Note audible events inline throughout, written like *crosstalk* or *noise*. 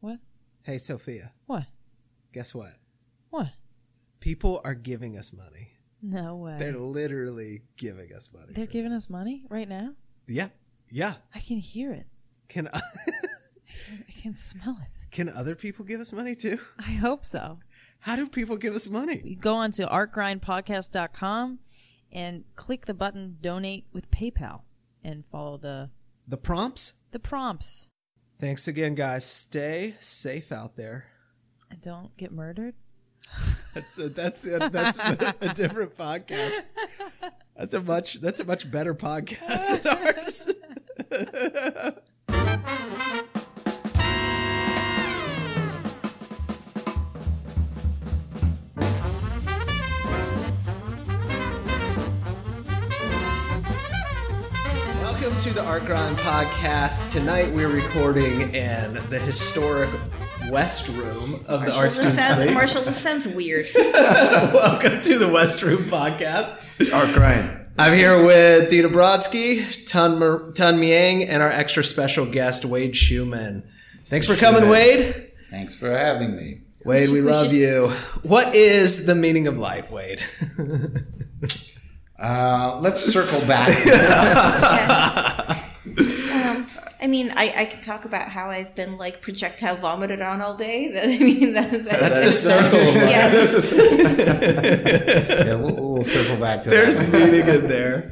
What? Hey, Sophia, What? guess what? What? People are giving us money. No way. They're literally giving us money. They're giving us money right now? yeah, yeah. I can hear it. Can *laughs* I I can smell it. can other people give us money too? I hope so. How do people give us money? You go on to artgrindpodcast.com and click the button donate with PayPal and follow the The prompts. the prompts. Thanks again, guys. Stay safe out there. And don't get murdered. *laughs* That's a, that's a, that's a, a different podcast. That's a much that's a much better podcast than *laughs* ours. *laughs* Welcome to the Art Grind podcast. Tonight we're recording in the historic West Room of the Art Marshall, Student this sounds, League. Marshall, this sounds weird. *laughs* Welcome to the West Room podcast. It's Art Grind. I'm here with Dina Brodsky, Tun, Mer- Tun Miang, and our extra special guest, Wade Schuman. Thanks for coming, Wade. Thanks for having me. Wade, we We love you. What is the meaning of life, Wade? *laughs* Uh, let's circle back. *laughs* *laughs* um, I mean, I, I can talk about how I've been like projectile vomited on all day. That *laughs* I mean, that's, That's the circle of. Yeah. Yeah, we'll, we'll circle back to There's that. There's meaning in there.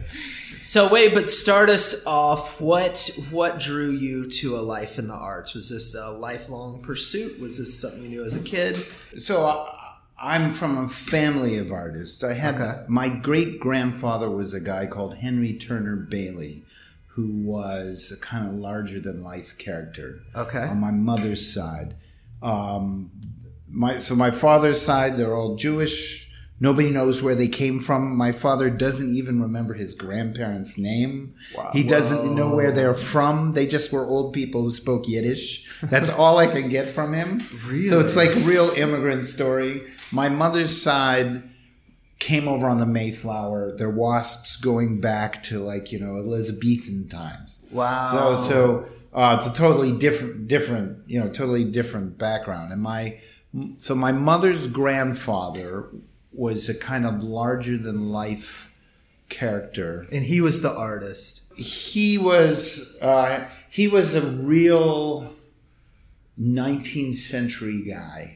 So Wade, but start us off. What what drew you to a life in the arts? Was this a lifelong pursuit? Was this something you knew as a kid? So uh, I'm from a family of artists. I had Okay. my great grandfather was a guy called Henry Turner Bailey, who was a kind of larger than life character. Okay. On my mother's side, um, my so my father's side they're all Jewish. Nobody knows where they came from. My father doesn't even remember his grandparents' name. Wow. He doesn't know where they're from. They just were old people who spoke Yiddish. That's all I can get from him. Really? So it's like real immigrant story. My mother's side came over on the Mayflower. They're wasps going back to like you know Elizabethan times. Wow. So so uh, it's a totally different different you know totally different background. And my so my mother's grandfather was a kind of larger than life character. And he was the artist. He was uh, he was a real 19th century guy,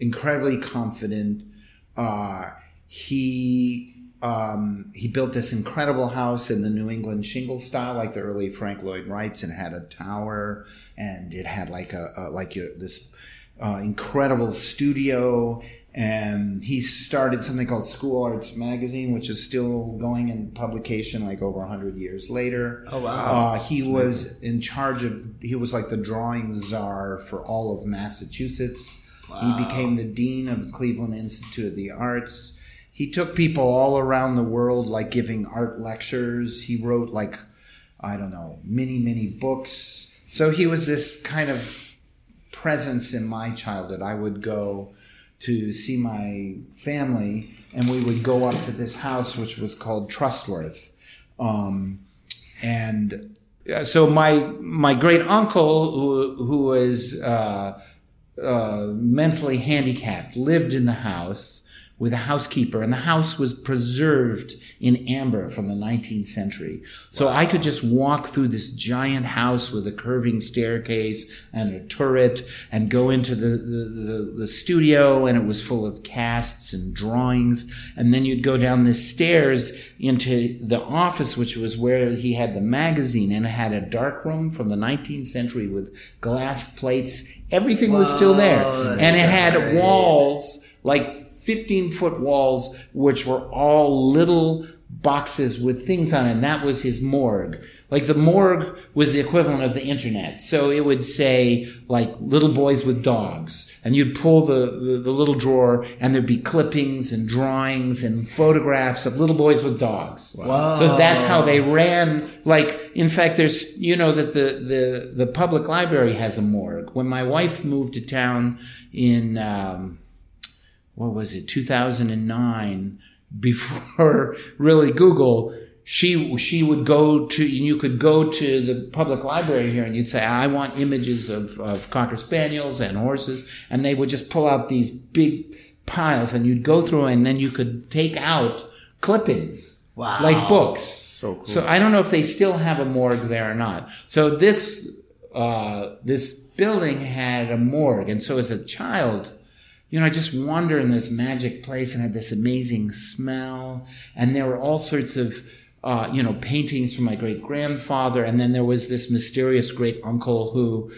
incredibly confident. Uh, he um, he built this incredible house in the New England shingle style, like the early Frank Lloyd Wrights, and had a tower, and it had like a, a like a, this uh, incredible studio. And he started something called School Arts Magazine, which is still going in publication like over 100 years later. Oh, wow. Uh, he was in charge of, he was like the drawing czar for all of Massachusetts. He became the dean of the Cleveland Institute of the Arts. He took people all around the world, like giving art lectures. He wrote, like, I don't know, many, many books. So he was this kind of presence in my childhood. I would go to see my family, and we would go up to this house, which was called Trustworth. Um, and so my my great uncle, who who was uh, uh, mentally handicapped, lived in the house with a housekeeper, and the house was preserved in amber from the 19th century. So I could just walk through this giant house with a curving staircase and a turret and go into the, the, the, the studio, and it was full of casts and drawings. And then you'd go down the stairs into the office, which was where he had the magazine, and it had a dark room from the 19th century with glass plates. Everything was still there. And it had great. walls, like 15 foot walls, which were all little boxes with things on it. And that was his morgue. Like the morgue was the equivalent of the internet. So it would say like little boys with dogs. And you'd pull the, the, the little drawer and there'd be clippings and drawings and photographs of little boys with dogs. Wow. So that's how they ran. Like, in fact, there's, you know, that the, the, the public library has a morgue. When my wife moved to town in, um, what was it, 2009, before *laughs* really Google, she she would go to you could go to the public library here and you'd say I want images of, of cocker spaniels and horses and they would just pull out these big piles and you'd go through and then you could take out clippings Wow. like books So cool. so I don't know if they still have a morgue there or not so this uh, this building had a morgue and so as a child you know, I just wander in this magic place and had this amazing smell. And there were all sorts of, uh, you know, paintings from my great grandfather. And then there was this mysterious great uncle who,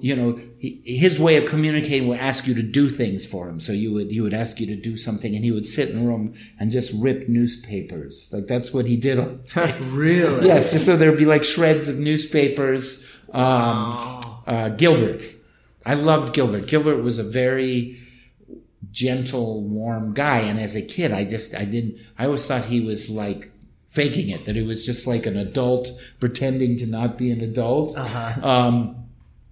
you know, he, his way of communicating would ask you to do things for him. So you would, he would ask you to do something and he would sit in a room and just rip newspapers. Like that's what he did. all *laughs* really? yes. Just so there'd be like shreds of newspapers. Um, uh, Gilbert. I loved Gilbert. Gilbert was a very gentle, warm guy. And as a kid, I just, I didn't, I always thought he was like faking it, that he was just like an adult pretending to not be an adult. Um,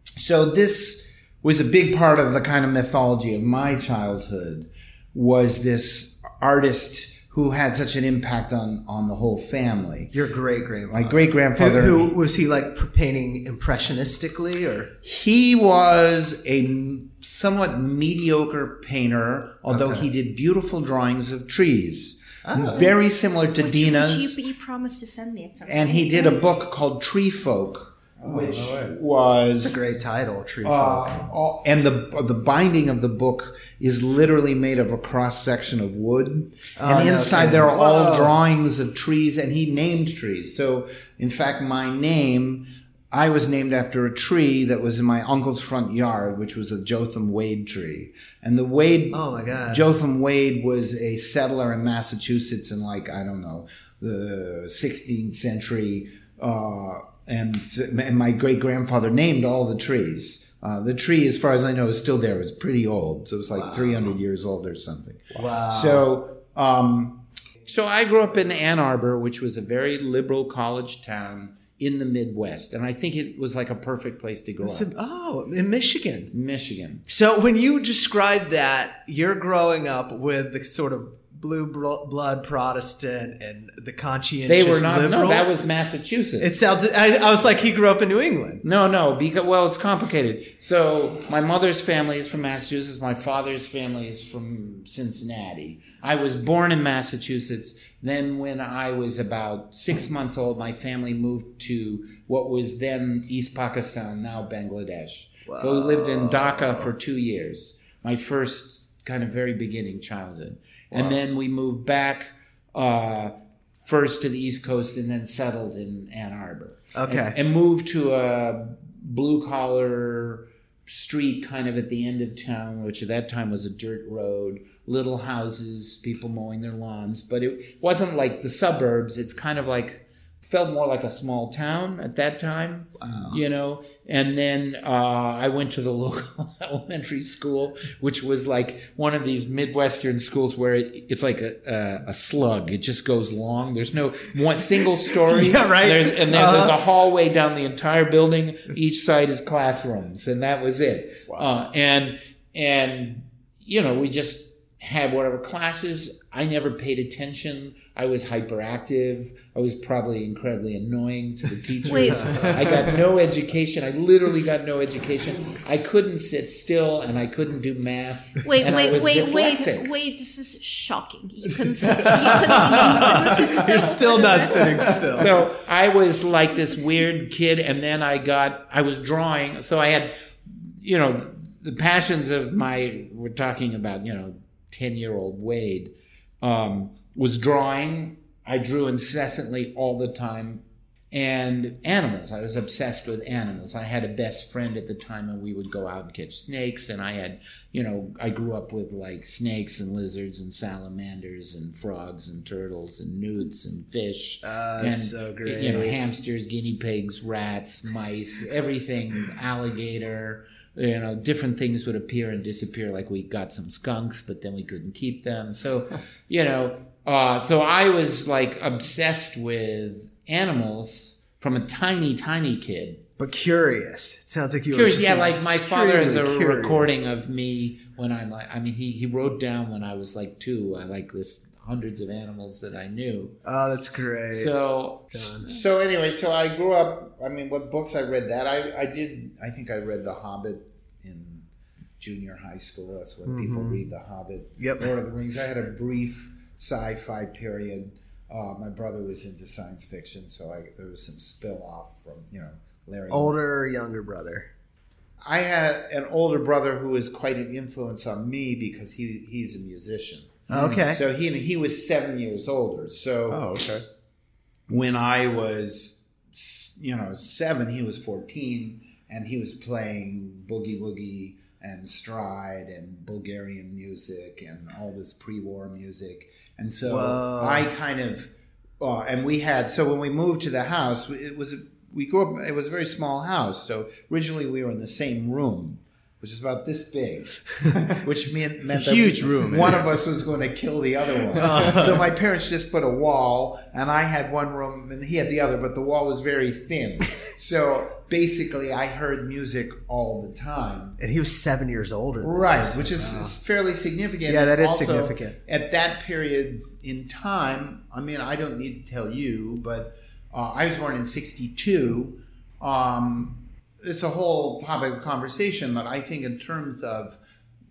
so this was a big part of the kind of mythology of my childhood was this artist who had such an impact on, on the whole family. Your great grandfather. My great grandfather. Who, who was he like painting impressionistically or? He was a somewhat mediocre painter, although he did beautiful drawings of trees. Very similar to Which Dina's. you, you promised to send me at some And he did a book called Tree Folk, which was a Great title, Tree Folk. uh, all- and the the binding of the book is literally made of a cross section of wood, and Oh, no inside kidding. there are all drawings of trees, and he named trees. So, in fact, my name. I was named after a tree that was in my uncle's front yard, which was a Jotham Wade tree. And the Wade Oh my God. Jotham Wade was a settler in Massachusetts in like I don't know the 16th century, uh, and and my great grandfather named all the trees. Uh, the tree, as far as I know, is still there. It's pretty old, so it's like 300 years old or something. Wow. So, um, so I grew up in Ann Arbor, which was a very liberal college town in the Midwest, and I think it was like a perfect place to grow up. oh, in Michigan. Michigan. So when you describe that, you're growing up with the sort of blue blood Protestant and the conscientious They were not. liberal. No, that was Massachusetts. It sounds. I, I was like, he grew up in New England. No, no, because well, it's complicated. So my mother's family is from Massachusetts. My father's family is from Cincinnati. I was born in Massachusetts. Then, when I was about six months old, my family moved to what was then East Pakistan, now Bangladesh. So we lived in Dhaka for two years. My first kind of very beginning childhood, and then we moved back. Uh, First to the East Coast and then settled in Ann Arbor Okay. and, and moved to a blue collar street kind of at the end of town, which at that time was a dirt road, little houses, people mowing their lawns, but it wasn't like the suburbs. It's kind of like felt more like a small town at that time, you know. And then uh, I went to the *laughs* local elementary school, which was like one of these midwestern schools where it, it's like a, a, a slug. It just goes long. There's no one single story. *laughs* Yeah, right. There's, and then there's Uh-huh. a hallway down the entire building. Each side is classrooms, and that was it. Uh, and and you know we just had whatever classes. I never paid attention. I was hyperactive. I was probably incredibly annoying to the teachers. Wait. I got no education. I literally got no education. I couldn't sit still, and I couldn't do math. Wait, and I wait, was wait, dyslexic. wait, wait! This is shocking. You couldn't sit. You couldn't, you couldn't sit still. You're still not sitting still. so I was like this weird kid, and then I got I was drawing. So I had, you know, the passions of my. We're talking about you know, ten year old Wade um, was drawing. I drew incessantly all the time. And animals. I was obsessed with animals. I had a best friend at the time, and we would go out and catch snakes. And I had, you know, I grew up with like snakes and lizards and salamanders and frogs and turtles and newts and fish Uh, and so great. you know hamsters guinea pigs rats mice everything alligator you know different things would appear and disappear like we got some skunks but then we couldn't keep them so you know uh, so i was like obsessed with animals from a tiny tiny kid but curious. It sounds like you were Curious, just yeah, like my father has a curious. recording of me when I'm like, I mean, he, he wrote down when I was like two, I like this hundreds of animals that I knew. Oh, that's great. So, so anyway, so I grew up. I mean, what books I read? That I, I did. I think I read The Hobbit in junior high school. That's when people read The Hobbit. Yep. Lord of the Rings. I had a brief sci-fi period. Uh, my brother was into science fiction, so I, there was some spill off from you know Larry. Older or younger brother? I had an older brother who was quite an influence on me because he he's a musician. Okay. So he he was seven years older. So Oh, okay. when I was, you know, seven, he was 14, and he was playing boogie woogie and stride and Bulgarian music and all this pre-war music. And so Whoa. I kind of, uh, and we had, so when we moved to the house, it was, we grew up, it was a very small house. So originally we were in the same room. Which is about this big, *laughs* which meant, meant that huge room. One of us was going to kill the other one. *laughs* so my parents just put a wall, and I had one room, and he had the other, but the wall was very thin. *laughs* So basically, I heard music all the time. And he was seven years older. than Right, which is, is fairly significant. Yeah, that is Also, significant. At that period in time, I mean, I don't need to tell you, but uh, I was born in '62. Um, it's a whole topic of conversation, but I think in terms of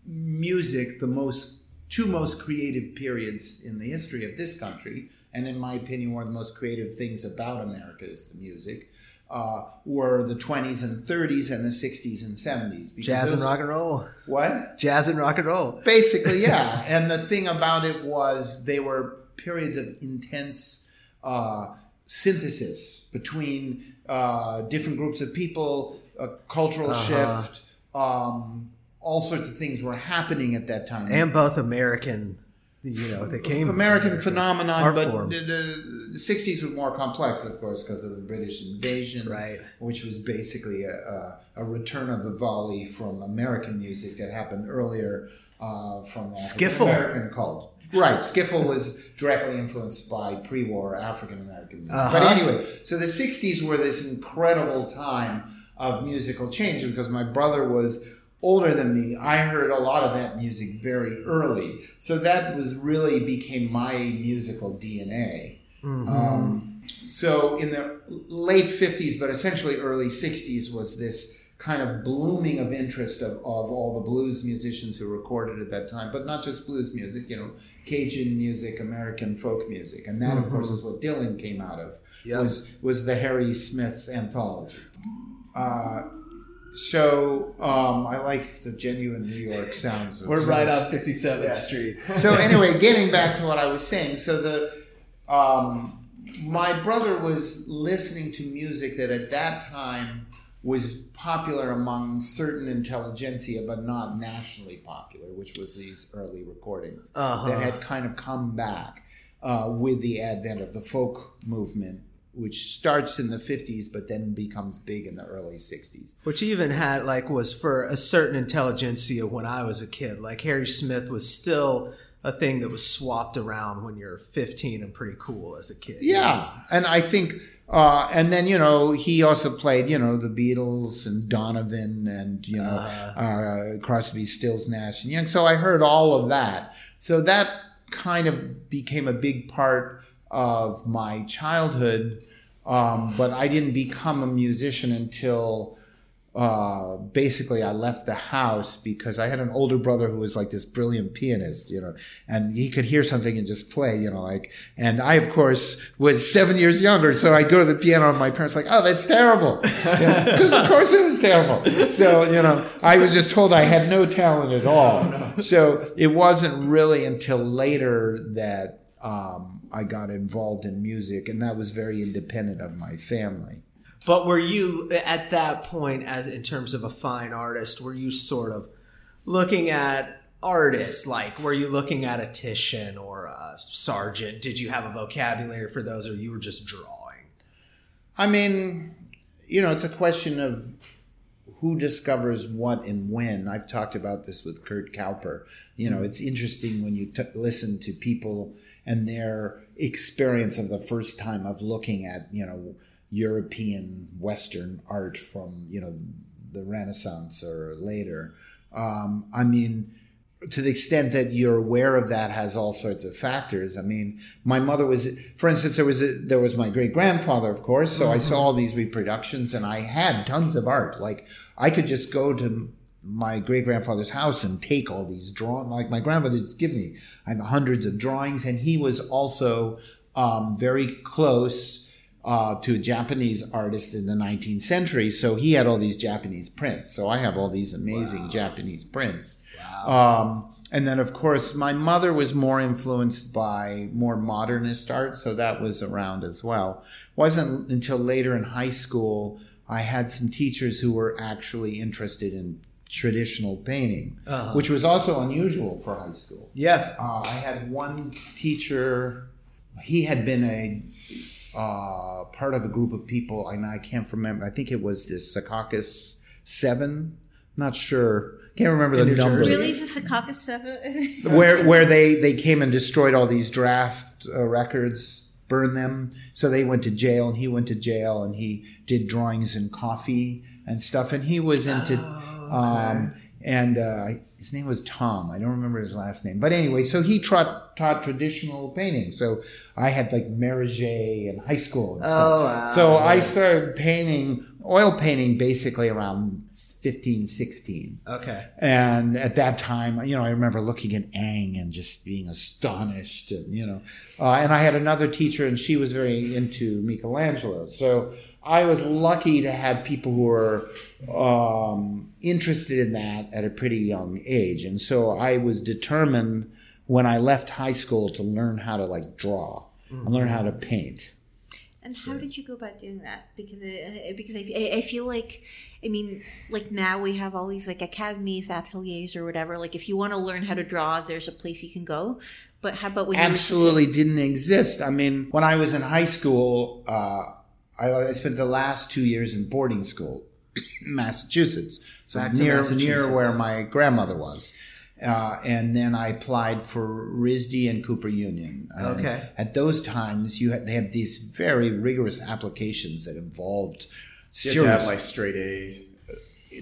music, the most two most creative periods in the history of this country, and in my opinion, one of the most creative things about America is the music. Uh, were the 20s and 30s and the 60s and 70s. because Jazz and rock and roll. What? Jazz and rock and roll. Basically, yeah. *laughs* and the thing about it was they were periods of intense uh, synthesis between uh, different groups of people, a cultural Uh-huh. shift, um, all sorts of things were happening at that time. And both American, you know, they came. American phenomenon, art but forms. the, the, the 60s was more complex, of course, because of the British invasion, Right. which was basically a, a, a return of the volley from American music that happened earlier uh, from Skiffle. American called. Right, skiffle was directly influenced by pre-war African American music. But Uh-huh. anyway, so the '60s were this incredible time of musical change because my brother was older than me. I heard a lot of that music very early, so that was really became my musical DNA. Um, so in the late 50s, but essentially early 60s, was this kind of blooming of interest of, of all the blues musicians who recorded at that time, but not just blues music, you know, Cajun music, American folk music. And that, of course, is what Dylan came out of, Yep. was, was the Harry Smith anthology. Uh, so um, I like the genuine New York sounds. Of We're right on 57th Street. so anyway, getting back to what I was saying, so the um, my brother was listening to music that at that time was popular among certain intelligentsia, but not nationally popular, which was these early recordings Uh-huh. that had kind of come back uh, with the advent of the folk movement, which starts in the 50s but then becomes big in the early 60s. Which even had like was for a certain intelligentsia when I was a kid. Like Harry Smith was still a thing that was swapped around when you're 15 and pretty cool as a kid. Yeah, and I think, uh, and then you know he also played you know the Beatles and Donovan and you know uh, Crosby, Stills, Nash and Young. So I heard all of that. So that kind of became a big part of my childhood. Um, but I didn't become a musician until uh, basically I left the house because I had an older brother who was like this brilliant pianist, you know, and he could hear something and just play, you know, like, and I, of course, was seven years younger. So I'd go to the piano and my parents like, oh, that's terrible. *laughs* Because of course it was terrible. So, you know, I was just told I had no talent at all. *laughs* So it wasn't really until later that, um, I got involved in music and that was very independent of my family. But were you at that point, as in terms of a fine artist, were you sort of looking at artists? Like, were you looking at a Titian or a Sargent? Did you have a vocabulary for those, or you were just drawing? I mean, you know, it's a question of who discovers what and when. I've talked about this with Kurt Kauper. You know, it's interesting when you t- listen to people and their experience of the first time of looking at, you know, European Western art from, you know, the Renaissance or later. Um, I mean, to the extent that you're aware of that has all sorts of factors. I mean, my mother was, for instance, there was a, there was my great grandfather, of course. So I saw all these reproductions, and I had tons of art. Like I could just go to my great grandfather's house and take all these drawings. Like my grandmother just give me, I have hundreds of drawings, and he was also um, very close. Uh, to a Japanese artist in the 19th century. So he had all these Japanese prints. So I have all these amazing Japanese prints. Um, and then, of course, my mother was more influenced by more modernist art, so that was around as well. wasn't until later in high school I had some teachers who were actually interested in traditional painting, which was also unusual for high school. Yeah. Uh, I had one teacher. He had been a uh, part of a group of people, and I can't remember. I think it was this Secaucus Seven. Not sure. Can't remember In the New number. Jersey? Really, is this a caucus seven? *laughs* Where where they they came and destroyed all these draft uh, records, burned them. So they went to jail, and he went to jail, and he did drawings and coffee and stuff. And he was into. Um, and uh, his name was Tom. I don't remember his last name, but anyway, so he taught taught traditional painting. So I had like Meriger in high school. And stuff. Oh, wow. So I started painting oil painting basically around 15, 16. Okay. And at that time, you know, I remember looking at Ingres and just being astonished, and you know, uh, and I had another teacher, and she was very into Michelangelo. So I was lucky to have people who were um, interested in that at a pretty young age, and so I was determined when I left high school to learn how to like draw and learn how to paint. And how did you go about doing that? Because uh, because I, I- feel like, I mean, like now we have all these like academies, ateliers, or whatever. Like if you want to learn how to draw, there's a place you can go. But how about when you absolutely didn't exist. I mean, when I was in high school, uh, I, I spent the last two years in boarding school, Massachusetts, so Back near Massachusetts. near where my grandmother was. Uh, and then I applied for RISD and Cooper Union. And Okay. At those times, you had, they had these very rigorous applications that involved You have to have serious. like straight A's.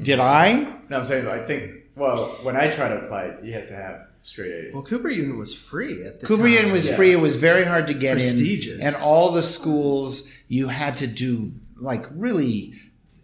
Did I? No, I'm saying I think. Well, when I tried to apply, you had to have straight A's. Well, Cooper Union was free at the Cooper time. Union was Yeah. free. It was very hard to get Prestigious. in. And all the schools, you had to do like really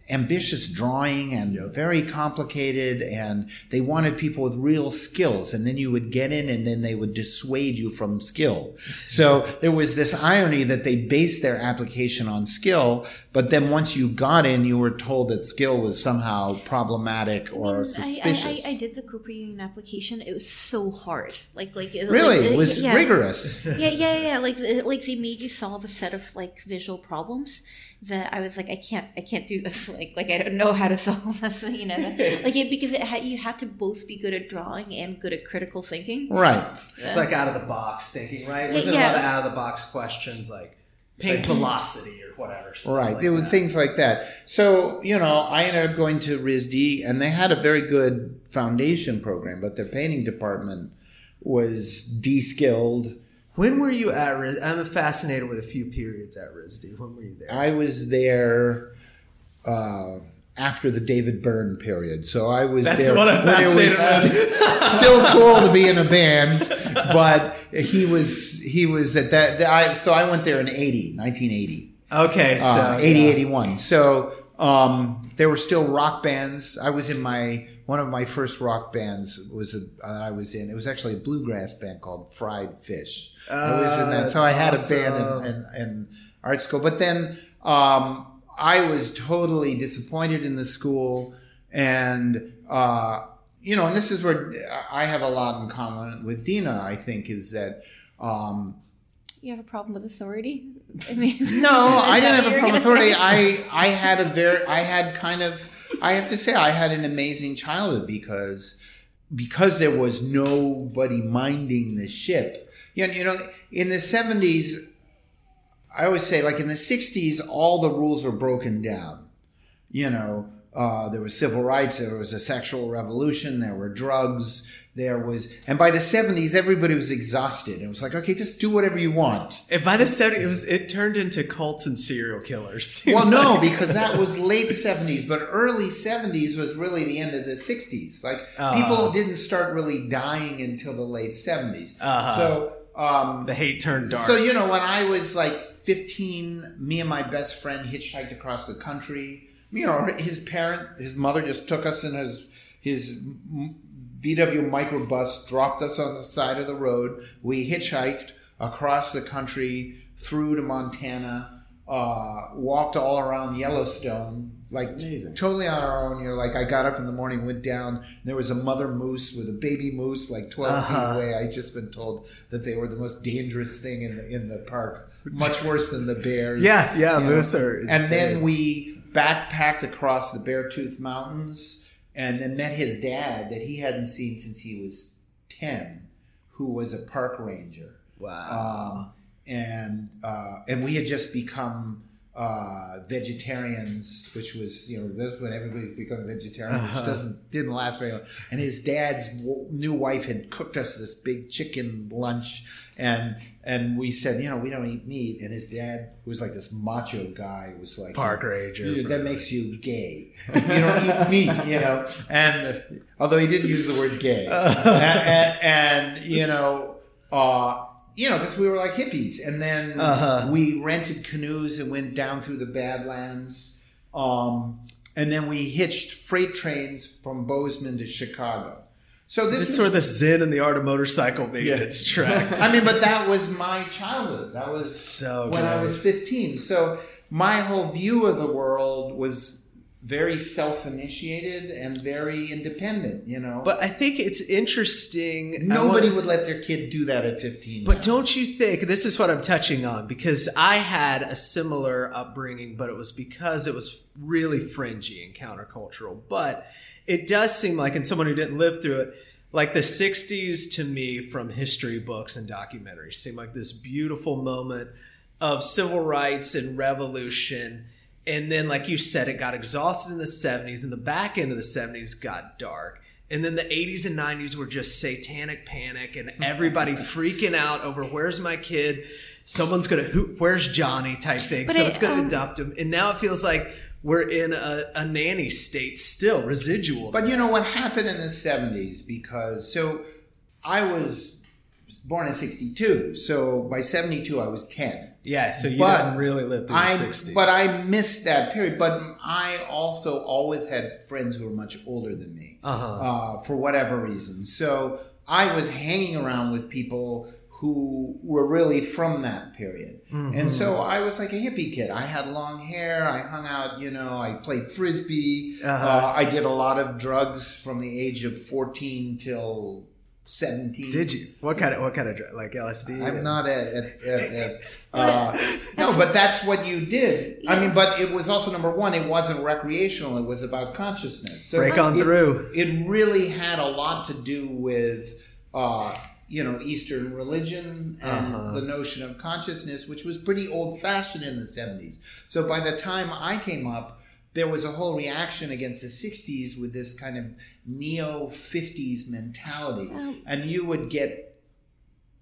ambitious drawing and very complicated. And they wanted people with real skills. And then you would get in and then they would dissuade you from skill. So there was this irony that they based their application on skill. But then once you got in, you were told that skill was somehow problematic or I, suspicious. I, I, I did the Cooper Union application. It was so hard. Like like really? like, it was yeah. rigorous. yeah, yeah, yeah. Like, like they made you solve a set of like visual problems that I was like, I can't, I can't do this. *laughs* Like, like I don't know how to *laughs* solve this. You know, *laughs* like it because it had you have to both be good at drawing and good at critical thinking. Right. It's like out of the box thinking, right? Yeah, Wasn't a lot of out of the box questions like paint velocity or whatever. Right. like there were things like that. So, you know, I ended up going to RISD and they had a very good foundation program, but their painting department was de-skilled. When were you at RIS? I'm fascinated with a few periods at RISD. When were you there? I was there uh, after the David Byrne period. So I was That's there what I'm when it was st- still cool to be in a band, but he was he was at that I so I went there in 80, 1980. okay, so uh, 80, yeah. 81. So um, there were still rock bands. I was in my one of my first rock bands was a, uh, I was in. It was actually a bluegrass band called Fried Fish. I was in that. So Ah, I had that's a band in, in, in art school. But then um, I was totally disappointed in the school, and uh, you know, and this is where I have a lot in common with Dina. I think is that. Um, You have a problem with authority? I mean, no, I didn't have a *laughs* problem with authority. say- I I had a very I had kind of I have to say I had an amazing childhood because because there was nobody minding the ship. You know, you know in the seventies, I always say like in the sixties, all the rules were broken down. You know, uh, there was civil rights, there was a sexual revolution, there were drugs, there was, and by the 70s, everybody was exhausted. It was like, okay, just do whatever you want. And by the 70s, it, was, it turned into cults and serial killers. *laughs* Well, no, like. because that was *laughs* late 70s, but early 70s was really the end of the 60s. Like, Uh-huh. people didn't start really dying until the late 70s. Uh-huh. So, um, the hate turned dark. so, you know, when I was like 15, me and my best friend hitchhiked across the country. You know, his parent, his mother just took us in his, his VW microbus, dropped us on the side of the road. We hitchhiked across the country through to Montana, uh, walked all around Yellowstone, like totally on our own. You're like, I got up in the morning, went down. There was a mother moose with a baby moose, like 12 Uh-huh. feet away. I just been told that they were the most dangerous thing in the in the park, *laughs* much worse than the bears. yeah, yeah, you know. moose are And then we backpacked across the Beartooth Mountains, and then met his dad that he hadn't seen since he was ten, who was a park ranger wow. um, and uh, and we had just become uh, vegetarians, which was you know that's when everybody's become vegetarian, Uh-huh. which doesn't didn't last very long. And his dad's w- new wife had cooked us this big chicken lunch, and and we said you know we don't eat meat, and his dad who was like this macho guy was like Park ranger. "You- that makes you *laughs* gay. you don't eat meat, you know. And although he didn't use the word gay, *laughs* and, and, and, you know, uh, you know, because we were like hippies, and then Uh-huh. we rented canoes and went down through the Badlands, um, and then we hitched freight trains from Bozeman to Chicago. So this It's was sort of the zen and the art of motorcycle making Yeah. its track. *laughs* I mean, but that was my childhood. That was So when I was 15. So my whole view of the world was very self-initiated and very independent. You know, But I think it's interesting. Nobody wanna- would let their kid do that at 15. But now. don't you think this is what I'm touching on because I had a similar upbringing, but it was because it was really fringy and countercultural. But it does seem like, and someone who didn't live through it, like the 60s to me from history books and documentaries seem like this beautiful moment of civil rights and revolution. And then, like you said, it got exhausted in the 70s, and the back end of the 70s got dark. And then the 80s and 90s were just satanic panic and *laughs* everybody freaking out over where's my kid? Someone's gonna, who, where's Johnny type thing. But so it, it's gonna um, adopt him. And now it feels like we're in a, a nanny state still, residual. But you know what happened in the 70s? Because so I was born in 62. So by 72, I was 10. yeah, so you But didn't really live through I, the 60s. but I missed that period. But I also always had friends who were much older than me Uh-huh. uh, for whatever reason. So I was hanging around with people who were really from that period. Mm-hmm. And so I was like a hippie kid. I had long hair. I hung out, you know, I played frisbee. Uh-huh. Uh, I did a lot of drugs from the age of 14 till 17. Did you? What kind of, what kind of, drug? like LSD? I'm and- not at, *laughs* uh, no, but that's what you did. I mean, but it was also number one. It wasn't recreational. It was about consciousness. So Break on it- through. It really had a lot to do with, uh, you know, Eastern religion and Uh-huh. the notion of consciousness, which was pretty old fashioned in the '70s. So by the time I came up, there was a whole reaction against the 60s with this kind of neo 50s mentality. Well- and you would get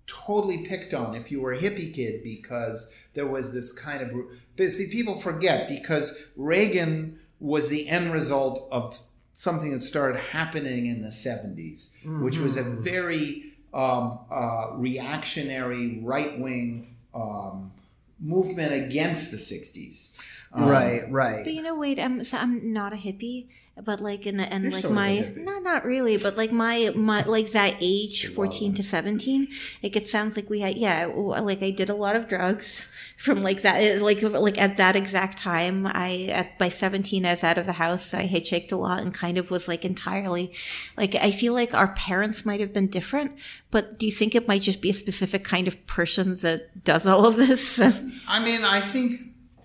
totally picked on if you were a hippie kid because there was this kind of but see people forget because Reagan was the end result of something that started happening in the 70s which was a very um, uh, reactionary right-wing um, movement against the 60s Um, right, right. But you know, wait, I'm so I'm not a hippie, but like in the and You're like sort my hippie. not not really, but like my my like that age, fourteen to seventeen, like it sounds like we had yeah, like I did a lot of drugs *laughs* from like that eh, like like at that exact time. I at by seventeen, I was out of the house. I hitchhiked a lot and kind of was like entirely like I feel like our parents might have been different, but do you think it might just be a specific kind of person that does all of this? *laughs* I mean, I think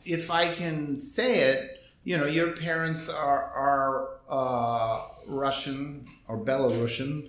if I can say it, you know, your parents are are uh, Russian or Belarusian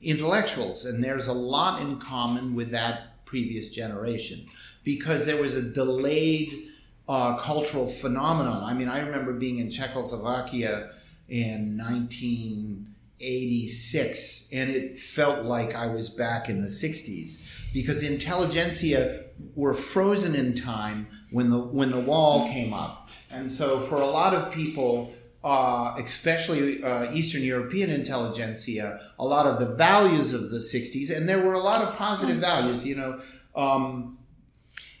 intellectuals, and there's a lot in common with that previous generation because there was a delayed uh, cultural phenomenon. I mean, I remember being in Czechoslovakia in 1986, and it felt like I was back in the 60s because intelligentsia were frozen in time when the when the wall came up, and so for a lot of people. Uh, especially uh, Eastern European intelligentsia, a lot of the values of the 60s, and there were a lot of positive values. You know, um,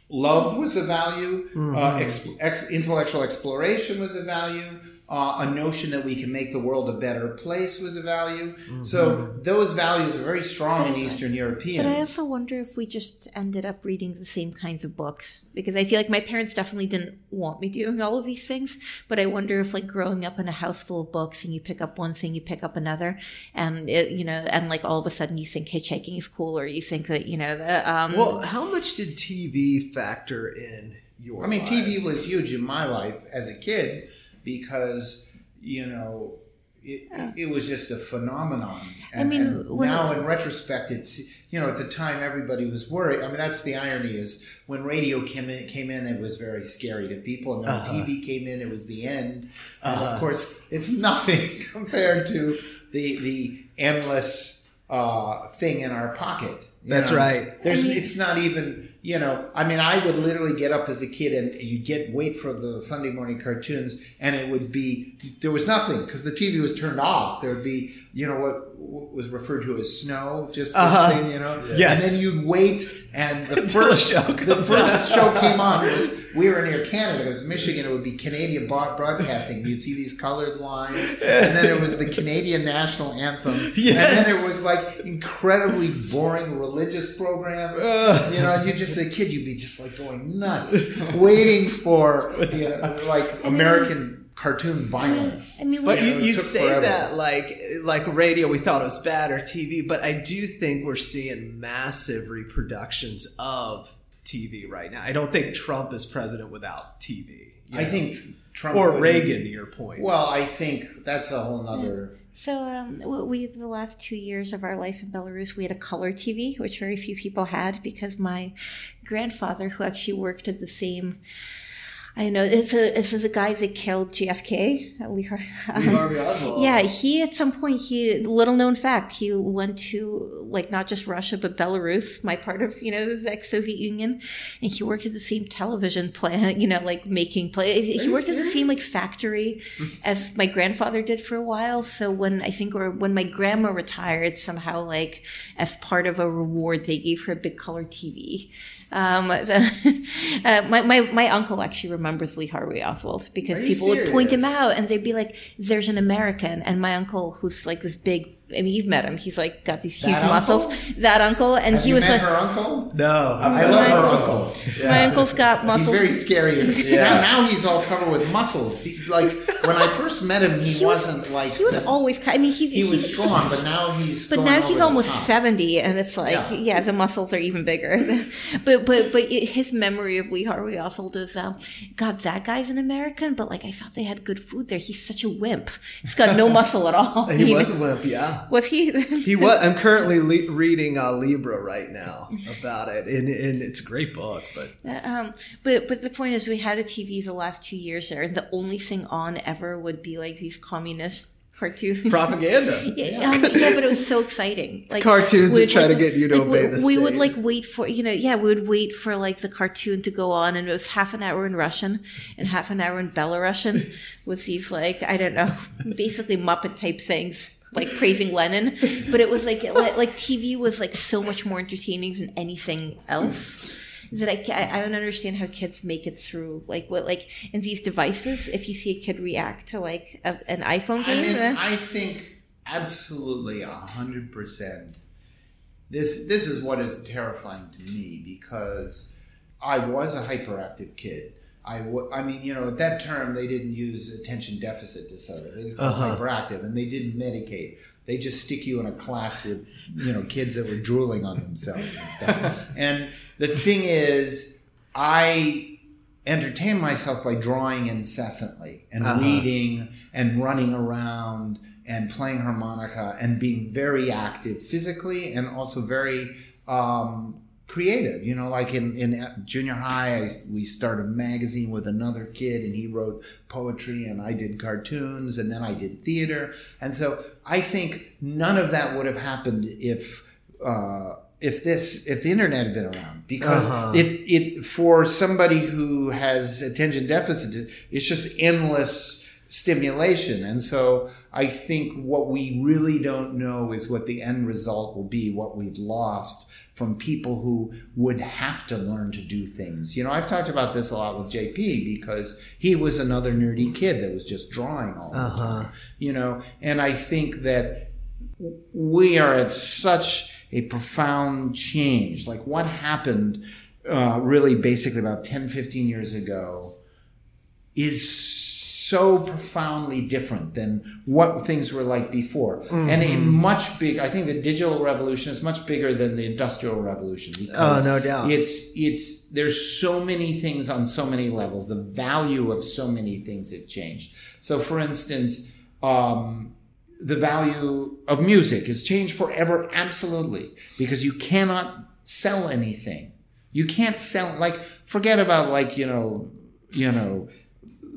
love was a value, uh, ex- ex- intellectual exploration was a value, uh, a notion that we can make the world a better place was a value. So those values are very strong in Eastern Europeans. But I also wonder if we just ended up reading the same kinds of books because I feel like my parents definitely didn't want me doing all of these things. But I wonder if like growing up in a house full of books and you pick up one thing, you pick up another, and it, you know, and like all of a sudden you think hitchhiking is cool, or you think that you know the um. Well, how much did TV factor in your? I mean, TV was huge in my life as a kid because you know it, it was just a phenomenon. And, mean, and when- now in retrospect, it's you know at the time everybody was worried. I mean, that's the irony is when radio came in, came in, it was very scary to people, and then Uh-huh. when TV came in, it was the end. And of course, it's nothing *laughs* compared to the the endless uh, thing in our pocket. That's know? right. There's, I mean- it's not even, you know, I mean, I would literally get up as a kid and you'd get, wait for the Sunday morning cartoons and it would be, there was nothing because the TV was turned off. There would be, you know, what, what was referred to as snow, just this Uh-huh. thing, you know? Yes. And then you'd wait and the first, the show the first show came on was, we were near Canada because Michigan, it would be Canadian broadcasting. You'd see these colored lines and then it was the Canadian national anthem. Yes. And then it was like incredibly boring religious programs. Ugh. You know, you just a kid, you'd be just like going nuts, waiting for you know, like American cartoon violence. I mean, But you, you say forever. that like like radio, we thought it was bad or TV, but I do think we're seeing massive reproductions of TV right now. I don't think Trump is president without TV. you I know? think Trump or Reagan. To your point. Well, I think that's a whole nother. So um, w- we the last two years of our life in Belarus, we had a color TV, which very few people had because my grandfather, who actually worked at the same. I know it's a this is a guy that killed JFK. uh, Lee Har- Harvey Oswald. Yeah, he at some point he little known fact he went to like not just Russia but Belarus, my part of you know the ex-Soviet Union, and he worked at the same television plant, you know, like making play. He worked at the same like factory as my grandfather did for a while. So when I think or when my grandma retired, somehow like as part of a reward, they gave her a big color TV. Um, *laughs* uh, my, my, my uncle actually remembers Lee Harvey Oswald because people would point him out and they'd be like, there's an American. And my uncle, who's like this big, I mean, you've met him. He's like got these huge That muscles. uncle? That uncle. And Have he you was met like, her uncle? no, I love My her uncle- uncle. my uncle's got He's muscles. very scary. *laughs* Now, now he's all covered with muscles. He, like when I first met him, he, He was- wasn't like he was that. always, I mean, he, he was strong, but *laughs* now he's. But now he's almost seventy, and it's like, Yeah. yeah, the muscles are even bigger. *laughs* but but but it, his memory of Lee Harvey Oswald is, um, God, that guy's an American, but like I thought they had good food there. He's such a wimp. He's got no muscle at all. he You was a wimp. Yeah. Was he? *laughs* He was. I'm currently le- reading uh, Libra right now about it, and, and it's a great book. But Um, but but the point is, we had a TV the last two years there, and the only thing on ever would be like these communist cartoons. *laughs* propaganda. *laughs* Yeah, um, yeah, but it was so exciting. Like Cartoons we'd, try to get you to like, obey we, the We would like wait for you know, yeah, we would wait for like the cartoon to go on, and it was half an hour in Russian and half an hour in Belarusian with these like I don't know, basically Muppet type things. Like praising Lenin, but it was like like like TV was like so much more entertaining than anything else that I, I don't understand how kids make it through like what like in these devices. If you see a kid react to like a, an iPhone game, I mean, eh, I think absolutely a hundred percent. This this is what is terrifying to me because I was a hyperactive kid. I, w- I mean, you know, at that term they didn't use attention deficit disorder. They called Uh-huh. hyperactive, and they didn't medicate. They just stick you in a class with, you know, kids that were drooling on themselves and stuff. *laughs* and the thing is, I entertain myself by drawing incessantly and Uh-huh. reading and running around and playing harmonica and being very active physically and also very um, creative. You know, like in, in junior high, I, we started a magazine with another kid and he wrote poetry and I did cartoons and then I did theater. And so I think none of that would have happened if, uh, if this if the internet had been around because Uh-huh. it it for somebody who has attention deficit it's just endless stimulation and so i think what we really don't know is what the end result will be what we've lost from people who would have to learn to do things you know i've talked about this a lot with jp because he was another nerdy kid that was just drawing all the Uh-huh. time you know and i think that we are at such a profound change. Like what happened uh, really basically about 10, 15 years ago is so profoundly different than what things were like before. And a much big, I think the digital revolution is much bigger than the industrial revolution. Oh, no doubt. It's, it's, there's so many things on so many levels. The value of so many things have changed. So for instance, um, the value of music has changed forever, absolutely, because you cannot sell anything. You can't sell like forget about like you know, you know,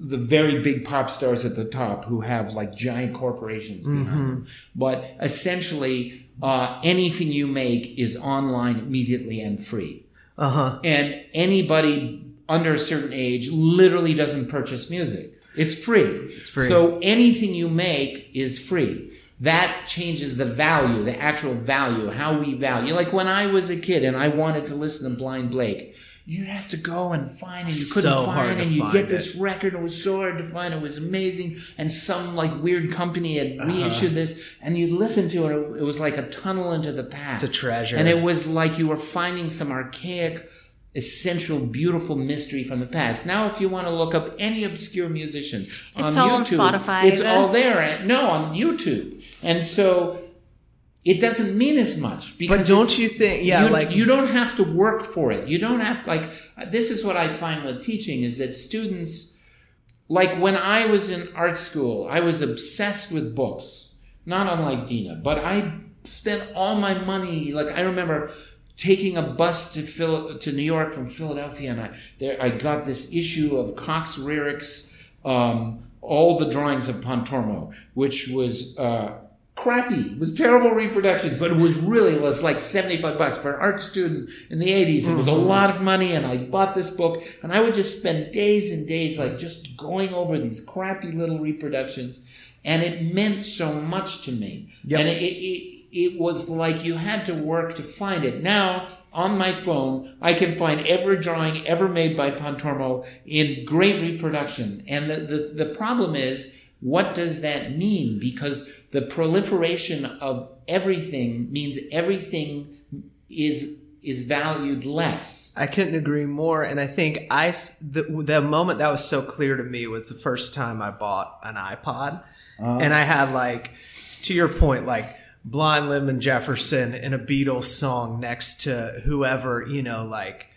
the very big pop stars at the top who have like giant corporations behind them. But essentially, uh, anything you make is online immediately and free. Uh huh. And anybody under a certain age literally doesn't purchase music. It's free. It's free. So anything you make is free. That changes the value, the actual value, how we value. Like when I was a kid and I wanted to listen to Blind Blake, you'd have to go and find it. You couldn't So find hard it. to And you get it. this record. It was so hard to find. It was amazing. And some like weird company had Uh-huh. reissued this and you'd listen to it. It was like a tunnel into the past. It's a treasure. And it was like you were finding some archaic, essential, beautiful mystery from the past. Now, if you want to look up any obscure musician on It's all on YouTube, Spotify, it's the- all there. No, on YouTube. And so it doesn't mean as much. Because But don't you think? Yeah, you, like you don't have to work for it. You don't have like this is what I find with teaching is that students like when I was in art school, I was obsessed with books, not unlike Dina, but I spent all my money. Like I remember taking a bus to Phil, to New York from Philadelphia, and I there I got this issue of Cox-Rearick's um, all the drawings of Pontormo, which was. Uh, crappy. It was terrible reproductions, but it was really it was like 75 bucks for an art student in the 80s. It was a mm-hmm. lot of money and I bought this book and I would just spend days and days like just going over these crappy little reproductions and it meant so much to me. Yep. And it, it it was like you had to work to find it. Now on my phone, I can find every drawing ever made by Pontormo in great reproduction. And the, the, the problem is, what does that mean? Because the proliferation of everything means everything is is valued less. I couldn't agree more. And I think I, s- the, the moment that was so clear to me was the first time I bought an iPod. Uh-huh. And I had like, to your point, like Blind Lemon Jefferson in a Beatles song next to whoever, you know, like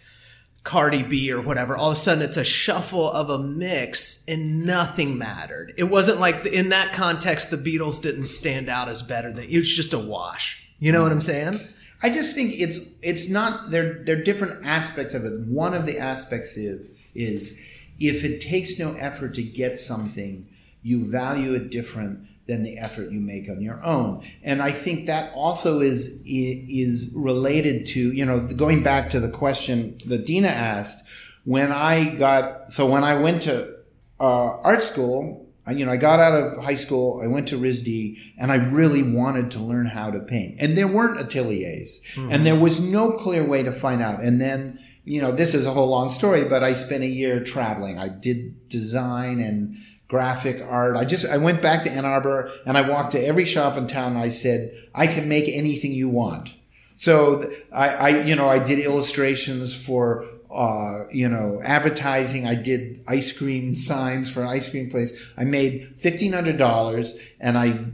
Cardi B or whatever. All of a sudden it's a shuffle of a mix and nothing mattered. It wasn't like the, in that context, the Beatles didn't stand out as better than, it was just a wash. You know what I'm saying? I just think it's it's not there. There are different aspects of it. One of the aspects is, is if it takes no effort to get something, you value it different than the effort you make on your own. And I think that also is is related to you know going back to the question that Dina asked. When I got so when I went to uh, art school, I, you know, I got out of high school, I went to RISD, and I really wanted to learn how to paint. And there weren't ateliers, and there was no clear way to find out. And then, you know, this is a whole long story, but I spent a year traveling. I did design and graphic art. I just, I went back to Ann Arbor and I walked to every shop in town. I said, I can make anything you want. So I, I, you know, I did illustrations for, uh, you know, advertising. I did ice cream *laughs* signs for an ice cream place. I made fifteen hundred dollars, and I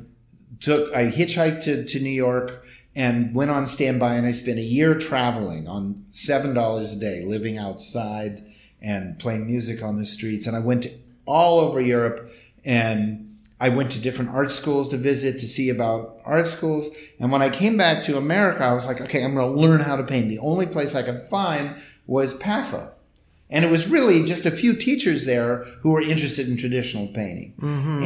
took, I hitchhiked to, to New York and went on standby, and I spent a year traveling on seven dollars a day, living outside and playing music on the streets. And I went to all over Europe, and I went to different art schools to visit to see about art schools. And when I came back to America, I was like, okay, I'm going to learn how to paint. The only place I could find was PAFA. And it was really just a few teachers there who were interested in traditional painting.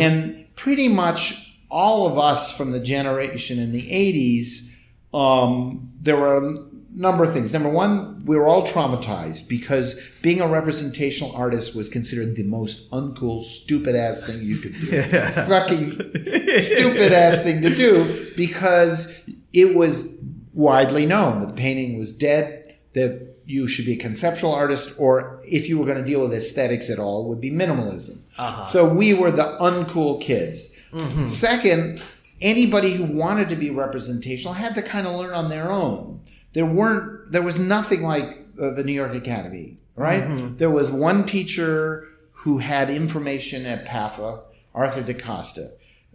And pretty much all of us from the generation in the 80s, um, there were number of things. Number one, we were all traumatized because being a representational artist was considered the most uncool, stupid ass thing you could do. *laughs* Fucking *laughs* stupid ass thing to do because it was widely known that painting was dead, that you should be a conceptual artist, or if you were going to deal with aesthetics at all, would be minimalism. Uh-huh. So we were the uncool kids. Mm-hmm. Second, anybody who wanted to be representational had to kind of learn on their own. There weren't, there was nothing like uh, the New York Academy, right? There was one teacher who had information at PAFA, Arthur De Costa.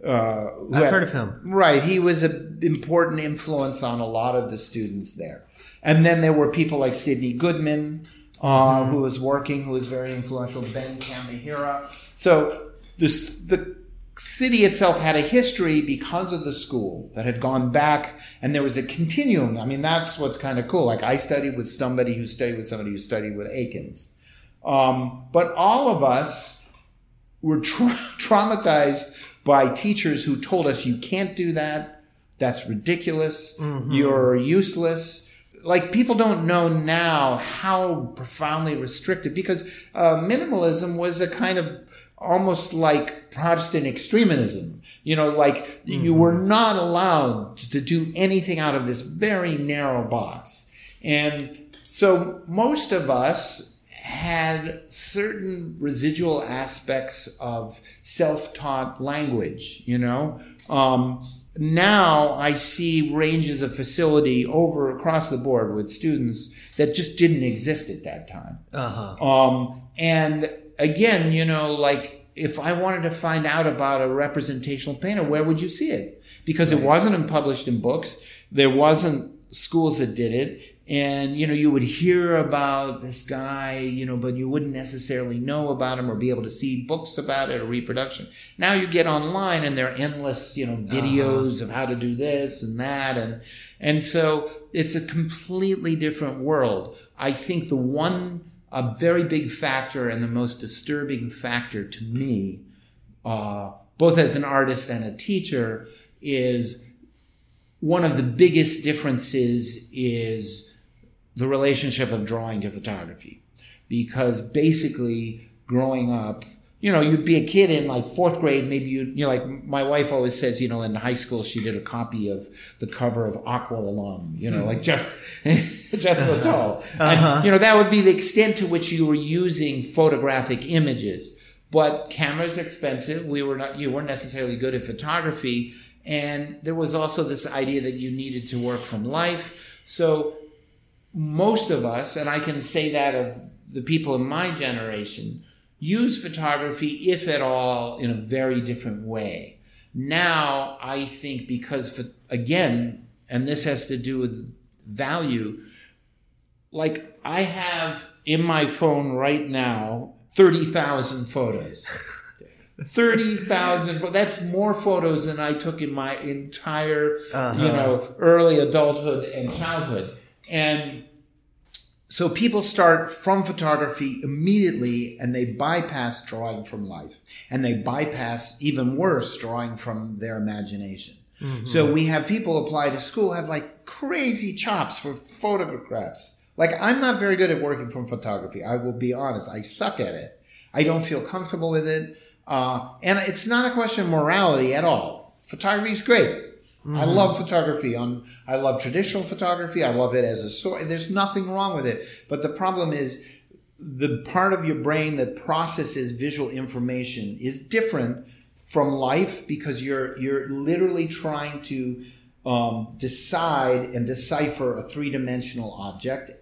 Uh, I've had- heard of him. Right. He was an important influence on a lot of the students there. And then there were people like Sidney Goodman, uh, who was working, who was very influential, Ben Kamihira. So this, the city itself had a history because of the school that had gone back, and there was a continuum. I mean, that's what's kind of cool. Like I studied with somebody who studied with somebody who studied with Eakins. Um, but all of us were *laughs* tra- traumatized by teachers who told us you can't do that. That's ridiculous. You're useless. Like people don't know now how profoundly restrictive because uh, minimalism was a kind of almost like Protestant extremism. You know, like you were not allowed to do anything out of this very narrow box. And so most of us had certain residual aspects of self-taught language, you know. Um, now I see ranges of facility over across the board with students that just didn't exist at that time. Uh-huh. Um, and again, you know, like if I wanted to find out about a representational painter, where would you see it? Because it wasn't published in books. There wasn't schools that did it. And, you know, you would hear about this guy, you know, but you wouldn't necessarily know about him or be able to see books about it or reproduction. Now you get online and there are endless, you know, uh-huh. videos of how to do this and that. And, and so it's a completely different world. I think the one, a very big factor and the most disturbing factor to me, uh, both as an artist and a teacher, is one of the biggest differences is the relationship of drawing to photography. Because basically, growing up, you know, you'd be a kid in like fourth grade, maybe you, you know, like my wife always says, you know, in high school, she did a copy of the cover of Aqualung, you know, like Jeff, *laughs* Jeff uh-huh. Littell. And, uh-huh. you know, that would be the extent to which you were using photographic images. But cameras expensive. We were not, you weren't necessarily good at photography. And there was also this idea that you needed to work from life. So most of us, and I can say that of the people in my generation, use photography, if at all, in a very different way. Now, I think because, pho- again, and this has to do with value, like I have in my phone right now 30,000 photos. *laughs* 30,000 pho- that's more photos than I took in my entire you uh-huh. know early adulthood and childhood and so people start from photography immediately and they bypass drawing from life. And they bypass even worse drawing from their imagination. So we have people apply to school have like crazy chops for photographs. Like i'm not very good at working from photography i will be honest. I suck at it. I don't feel comfortable with it. Uh, and it's not a question of morality at all. Photography is great I love photography. On I love traditional photography. I love it as a source. There's nothing wrong with it. But the problem is the part of your brain that processes visual information is different from life because you're you're literally trying to um, decide and decipher a three dimensional object,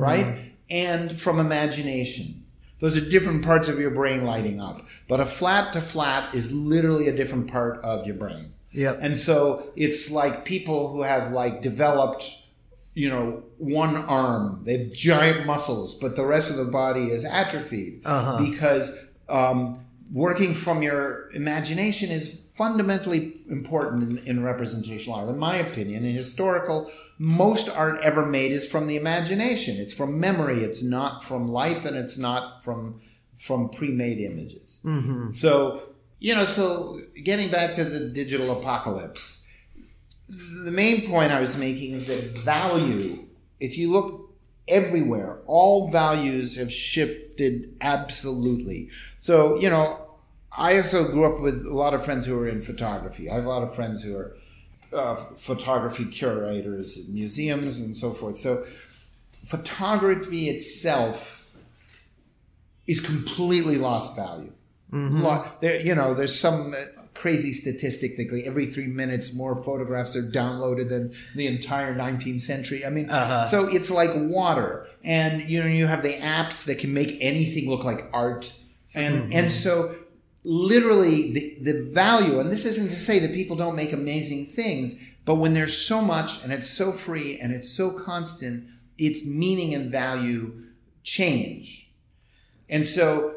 right? And from imagination. Those are different parts of your brain lighting up. But a flat to flat is literally a different part of your brain. Yep. And so it's like people who have like developed, you know, one arm. They have giant muscles, but the rest of the body is atrophied Uh-huh. because um, working from your imagination is fundamentally important in, in representational art, in my opinion. In historical, most art ever made is from the imagination. It's from memory. It's not from life, and it's not from from pre-made images. So you know, so getting back to the digital apocalypse, the main point I was making is that value. If you look everywhere, all values have shifted absolutely. So you know, I also grew up with a lot of friends who are in photography. I have a lot of friends who are uh, photography curators at museums and so forth. So photography itself is completely lost value. Mm-hmm. Lo- There, you know, there's some uh, crazy statistic that like every three minutes more photographs are downloaded than the entire 19th century. I mean, uh-huh. so it's like water, and you know, you have the apps that can make anything look like art, and mm-hmm. and so literally the the value. And this isn't to say that people don't make amazing things, but when there's so much and it's so free and it's so constant, its meaning and value change. And so,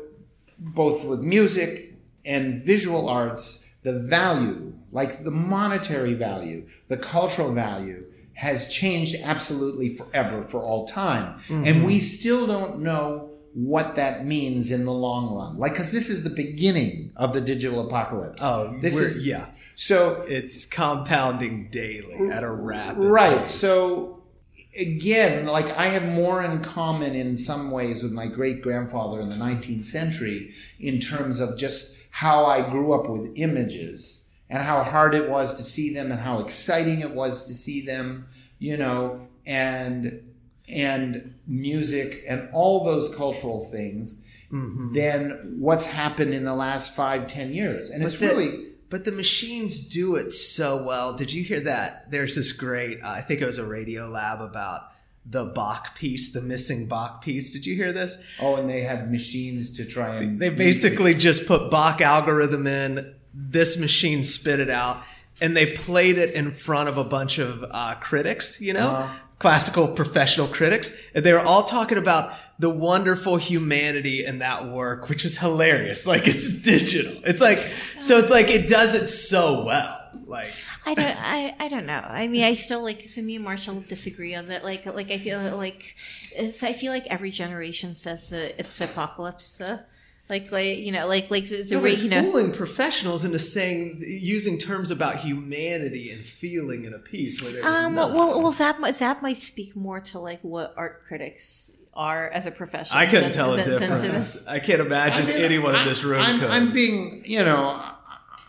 both with music and visual arts, the value, like the monetary value, the cultural value, has changed absolutely forever, for all time. And we mm-hmm. still don't know what that means in the long run. Like, because this is the beginning of the digital apocalypse. Oh, this is yeah. So It's compounding daily at a rapid right pace. so again like i have more in common in some ways with my great grandfather in the 19th century in terms of just how i grew up with images and how hard it was to see them and how exciting it was to see them you know and and music and all those cultural things mm-hmm. than what's happened in the last five ten years. And it's But the- really But the machines do it so well. Did you hear that? There's this great, uh, I think it was a Radiolab about the Bach piece, the missing Bach piece. Did you hear this? oh and they had machines to try and They basically just put Bach algorithm in, this machine spit it out, and they played it in front of a bunch of uh, critics, you know, classical professional critics. And they were all talking about the wonderful humanity in that work, which is hilarious. Like it's digital. It's like, so it's like it does it so well. Like, I don't. I, I don't know. I mean, I still like. So me and Marshall disagree on that. Like, like I feel like, I feel like every generation says that it's apocalypse. Uh, like, like you know, like like the, the no, but rate. it's You know, fooling professionals into saying, using terms about humanity and feeling in a piece where there's um. not. Well, well, might- that might speak more to like what art critics are as a profession. I couldn't than- tell a than- than to difference. this. I can't imagine I mean, anyone I- in this room I'm, could. I'm being, you know, I-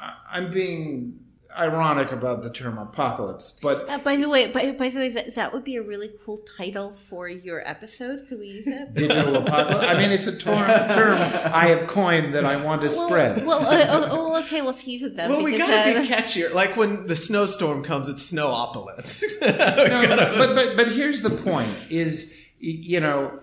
I- I'm being ironic about the term apocalypse, but Uh, by the way, by, by the way, that, that would be a really cool title for your episode. Could we use that? digital apocalypse. I mean, it's a term, term I have coined that I want to spread. Well, well, uh, oh, oh, okay, let's use it then. well, we gotta uh, be catchier. Like when the snowstorm comes, it's snowopolis. *laughs* No, but but but here's the point: is y- you know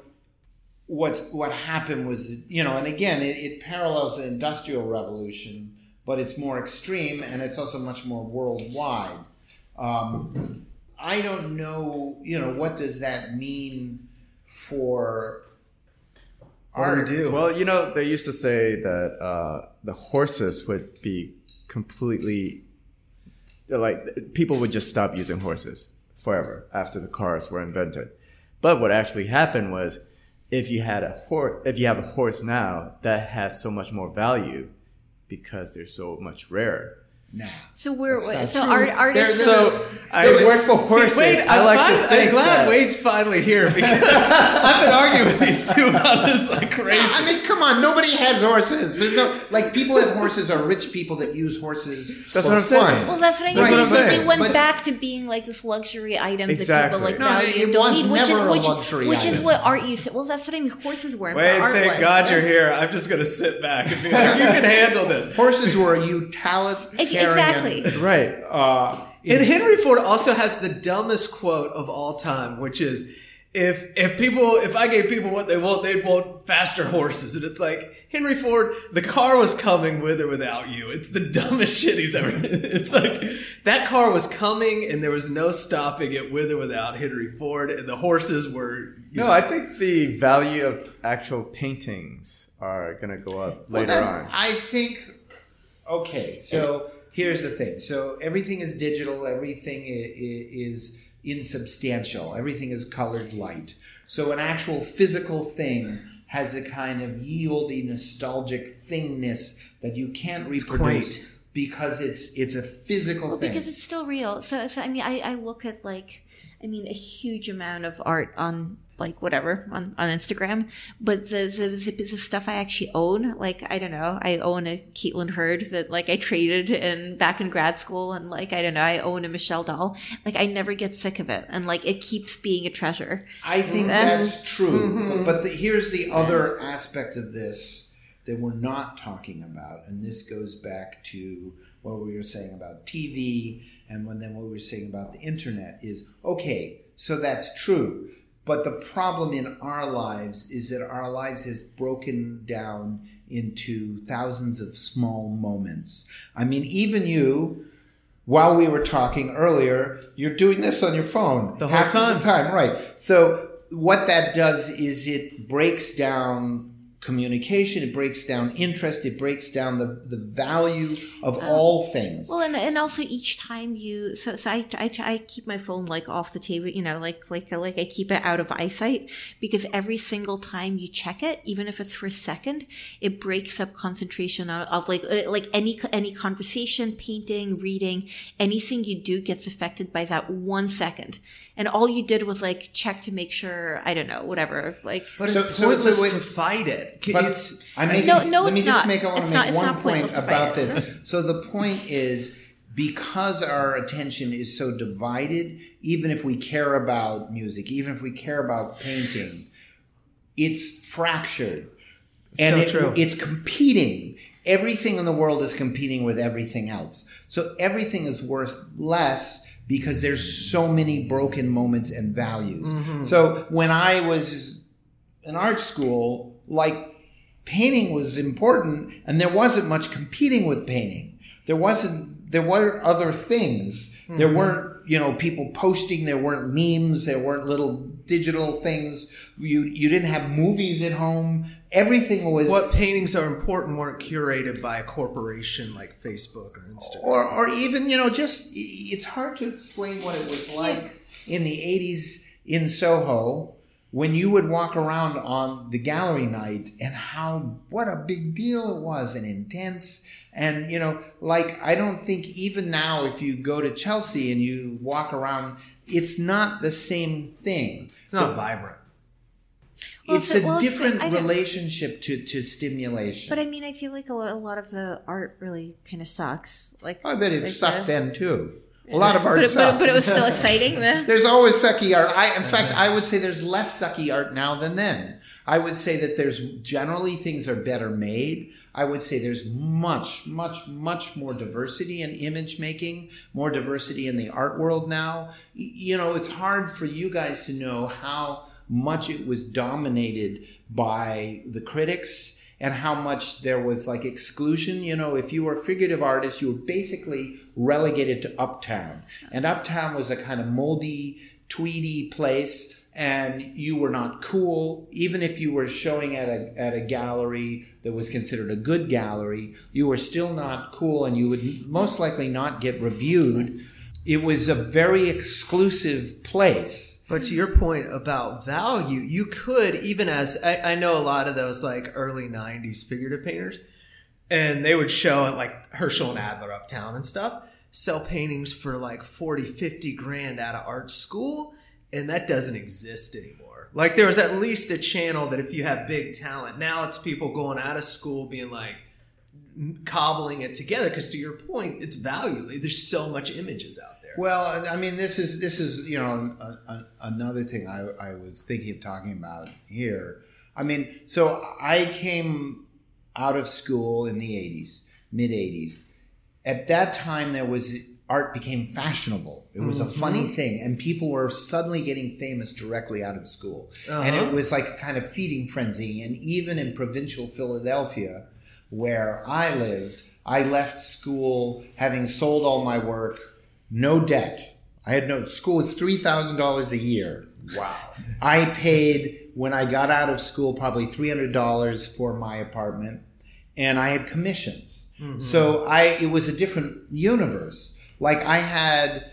what's what happened was you know, and again, it, it parallels the industrial revolution, but it's more extreme and it's also much more worldwide. Um, I don't know, you know, what does that mean for Or do. Well, you know, they used to say that uh, the horses would be completely like people would just stop using horses forever after the cars were invented. But what actually happened was, if you had a horse, if you have a horse now, that has so much more value because they're so much rarer. Now? So we're so true. art, artists. There's So I Wait, work for See, horses. Wade, I I'm, like fin- to think I'm glad that- Wade's finally here because *laughs* I've been arguing with these two about this like crazy. I mean, come on! Nobody has horses. There's no like people have horses are rich people that use horses. That's for what I'm saying. well, that's what I mean. That's what I'm because saying. It went But- back to being like this luxury item that people like No, value it and don't was need, which a is which, luxury which is what art used to. Well, that's what I mean. Horses weren't. Wade, art thank was. God you're here. I'm just gonna sit back and be like, you can handle this. Horses were a utilitarian. Exactly. Right. Uh, And Henry Ford also has the dumbest quote of all time, which is if if people if I gave people what they want, they'd want faster horses. And it's like Henry Ford, the car was coming with or without you. It's the dumbest *laughs* shit he's ever. It's like that car was coming, and there was no stopping it with or without Henry Ford, and the horses were. you No, know, I think the value of actual paintings are gonna go up later Well, that- on. I think. Okay, so here's the thing. So everything is digital. Everything i- i- is insubstantial. Everything is colored light. So an actual physical thing has a kind of yieldy, nostalgic thingness that you can't reproduce quaint. because it's it's a physical Well, thing. because it's still real. So, so I mean, I, I look at like, I mean, a huge amount of art on like whatever on, on Instagram, but the, the, the, the stuff I actually own, like I don't know, I own a Caitlin Hurd that like I traded in back in grad school, and like I don't know, I own a Michelle Doll. Like I never get sick of it, and like it keeps being a treasure. I think that's true. Mm-hmm. But, but the, here's the other aspect of this that we're not talking about, and this goes back to what we were saying about TV, and when, then what we were saying about the internet is okay. So that's true. But the problem in our lives is that our lives has broken down into thousands of small moments. I mean, even you, while we were talking earlier, you're doing this on your phone The whole half time. the time, right? So what that does is it breaks down communication, it breaks down interest, it breaks down the, the value of all things. Well, and, and also each time you, so, so I, I, I keep my phone like off the table, you know, like, like, like I keep it out of eyesight because every single time you check it, even if it's for a second, it breaks up concentration of, of like, uh, like any, any conversation, painting, reading, anything you do gets affected by that one second. And all you did was like check to make sure, I don't know, whatever, like, but So- it's so wait, pointless wait. to fight it. But it's I'm making, No, no, let me it's just not. make, I want It's to make it's one point pointless to about it. this. So the point is because our attention is so divided, even if we care about music, even if we care about painting, it's fractured. And So it- true. it's competing. Everything in the world is competing with everything else. So everything is worth less because there's so many broken moments and values. Mm-hmm. So when I was in art school, like painting was important and there wasn't much competing with painting. There wasn't, there were other things. There Mm-hmm. weren't, you know, people posting, there weren't memes, there weren't little digital things. You, you didn't have movies at home. Everything was, what paintings are important weren't curated by a corporation like Facebook or Instagram. or, or even, you know, just, it's hard to explain what it was like in the 80s in Soho when you would walk around on the gallery night and how what a big deal it was and intense and you know like i don't think even now if you go to chelsea and you walk around it's not the same thing It's not vibrant. Well, it's so- a well, different I relationship to, to stimulation but I mean, I feel like a lot, a lot of the art really kind of sucks. Like, i bet it like sucked the- then too a lot of art but, it, but, sucks. it- but it was still exciting. *laughs* There's always sucky art. I, in fact, I would say there's less sucky art now than then. I would say that there's generally things are better made. I would say there's much, much, much more diversity in image making, more diversity in the art world now. You know, it's hard for you guys to know how much it was dominated by the critics and how much there was like exclusion. You know, if you were a figurative artist, you were basically relegated to Uptown. And Uptown was a kind of moldy, tweedy place, and you were not cool. Even if you were showing at a, at a gallery that was considered a good gallery, you were still not cool, and you would most likely not get reviewed. It was a very exclusive place. But to your point about value, you could even as I, I know a lot of those like early '90s figurative painters, and they would show at like Hirschl and Adler uptown and stuff, sell paintings for like 40, 50 grand out of art school, and that doesn't exist anymore. Like there was at least a channel that if you have big talent, now it's people going out of school being like cobbling it together. Because to your point, it's value. There's so much images out there. Well, I mean, this is this is you know a, a, another thing I, I was thinking of talking about here. I mean, so I came out of school in the '80s, mid '80s. At that time, there was art became fashionable. It was a funny mm-hmm. thing, and people were suddenly getting famous directly out of school. And it uh-huh. was like a kind of feeding frenzy. And even in provincial Philadelphia, where I lived, I left school having sold all my work, no debt. I had no school was three thousand dollars a year. Wow. I paid when I got out of school probably three hundred dollars for my apartment, and I had commissions. Mm-hmm. So I it was a different universe. Like I had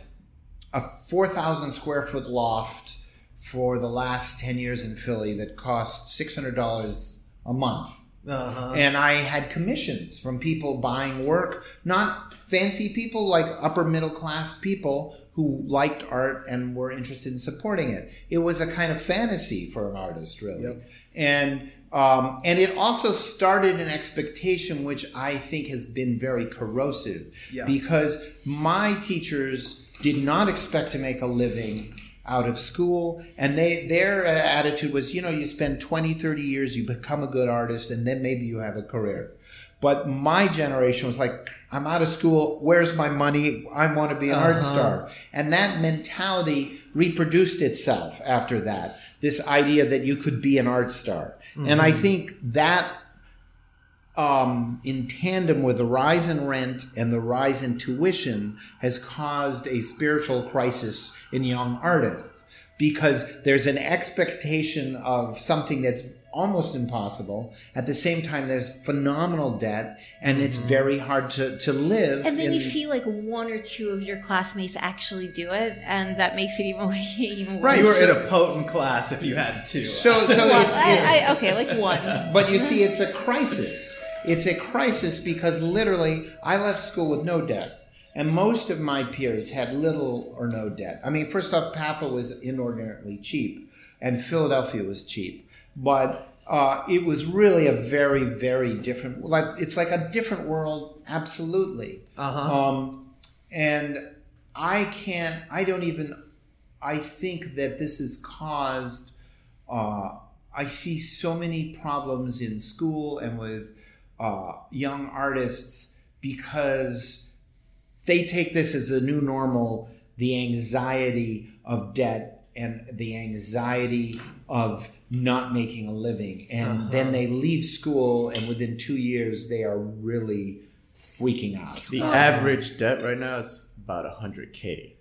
a four thousand square foot loft for the last ten years in Philly that cost six hundred dollars a month. Uh-huh. And I had commissions from people buying work, not fancy people, like upper middle class people who liked art and were interested in supporting it. It was a kind of fantasy for an artist, really. Yep. And um, and it also started an expectation which I think has been very corrosive Yeah. because my teachers did not expect to make a living out of school. And they their uh, attitude was you know you spend 20 30 years you become a good artist and then maybe you have a career. But my generation was like i'm out of school. Where's my money? I want to be an art star. And that mentality reproduced itself after that this idea that you could be an art star. And i think that um, in tandem with the rise in rent and the rise in tuition has caused a spiritual crisis in young artists. Because there's an expectation of something that's almost impossible. At the same time, there's phenomenal debt and it's mm-hmm. very hard to, to live. And then in- you see like one or two of your classmates actually do it, and that makes it even *laughs* even worse. Right. You were in a potent class if you had two. So, so *laughs* Well, it's, I, I, okay, like one. *laughs* But you see, it's a crisis. It's a crisis because literally, I left school with no debt. And most of my peers had little or no debt. I mean, first off, PAFA was inordinately cheap, and Philadelphia was cheap. But uh, it was really a very, very different. Like it's like a different world, absolutely. Uh-huh. Um, and I can't. I don't even. I think that this has caused. Uh, I see so many problems in school and with uh, young artists because they take this as a new normal. The anxiety of debt and the anxiety of not making a living, and uh-huh. then they leave school, and within two years they are really freaking out. The uh-huh. average debt right now is about 100k.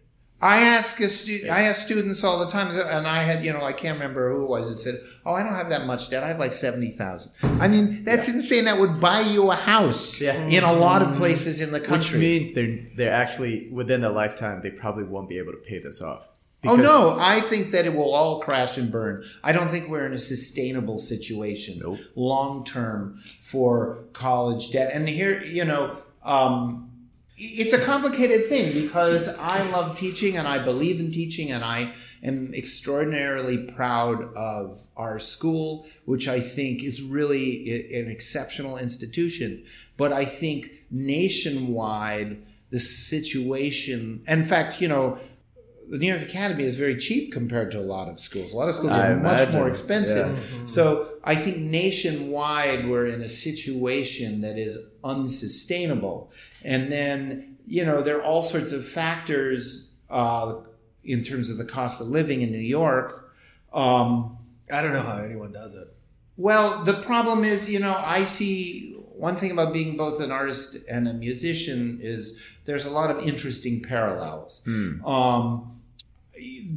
I ask a stu- I ask students all the time, and I had you know I can't remember who it was that said, "Oh, I don't have that much debt. I have like seventy thousand. I mean, that's insane. That would buy you a house Yeah. in a lot of places in the country. Which means they're they're actually within a lifetime they probably won't be able to pay this off. Oh no, I think that it will all crash and burn. I don't think we're in a sustainable situation Nope. long term for college debt. And here, you know, um, it's a complicated thing because I love teaching and I believe in teaching and I am extraordinarily proud of our school, which I think is really an exceptional institution. But I think nationwide, the situation, in fact, you know, the New York Academy is very cheap compared to a lot of schools. A lot of schools I are much imagine, more expensive. yeah. So I think nationwide we're in a situation that is unsustainable. And then, you know, there are all sorts of factors uh, in terms of the cost of living in New York. Um, I don't know how anyone does it. well, the problem is, you know, I see one thing about being both an artist and a musician is there's a lot of interesting parallels. Um,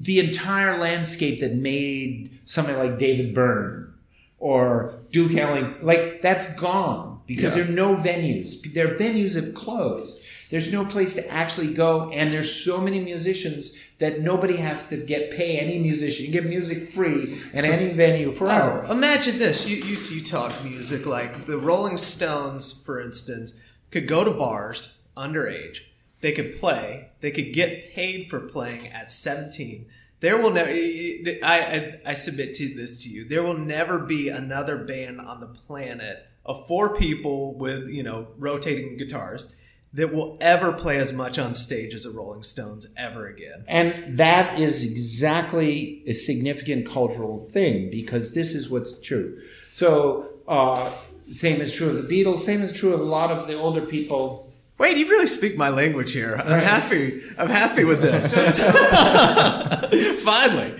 the entire landscape that made somebody like David Byrne or Duke Ellington, like that's gone because there are no venues. Their venues have closed. There's no place to actually go, and there's so many musicians that nobody has to get pay any musician. You get music free in any venue forever. Oh, imagine this. You, you you talk music like the Rolling Stones, for instance, could go to bars underage. They could play. They could get paid for playing at 17. There will never. I, I I submit to this to you. There will never be another band on the planet of four people with you know rotating guitars that will ever play as much on stage as the Rolling Stones ever again. And that is exactly a significant cultural thing because this is what's true. So, uh, same is true of the Beatles, same is true of a lot of the older people Wait, you really speak my language here. I'm happy. I'm happy with this. *laughs* Finally.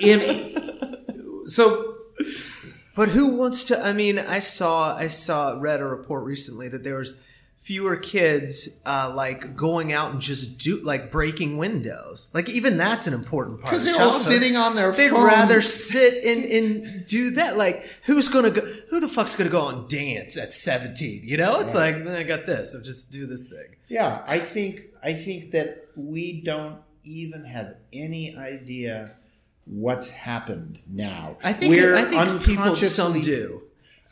In, so But who wants to? I mean, I saw, I saw, read a report recently that there was fewer kids uh, like going out and just do like breaking windows. Like even that's an important part. because they're all sitting on their. They'd rather sit and, and do that. Like, who's gonna go? Who the fuck's gonna go and dance at seventeen? You know, it's like I got this. I'll just do this thing. Yeah, I think I think that we don't even have any idea what's happened now. I think We're I think people some do.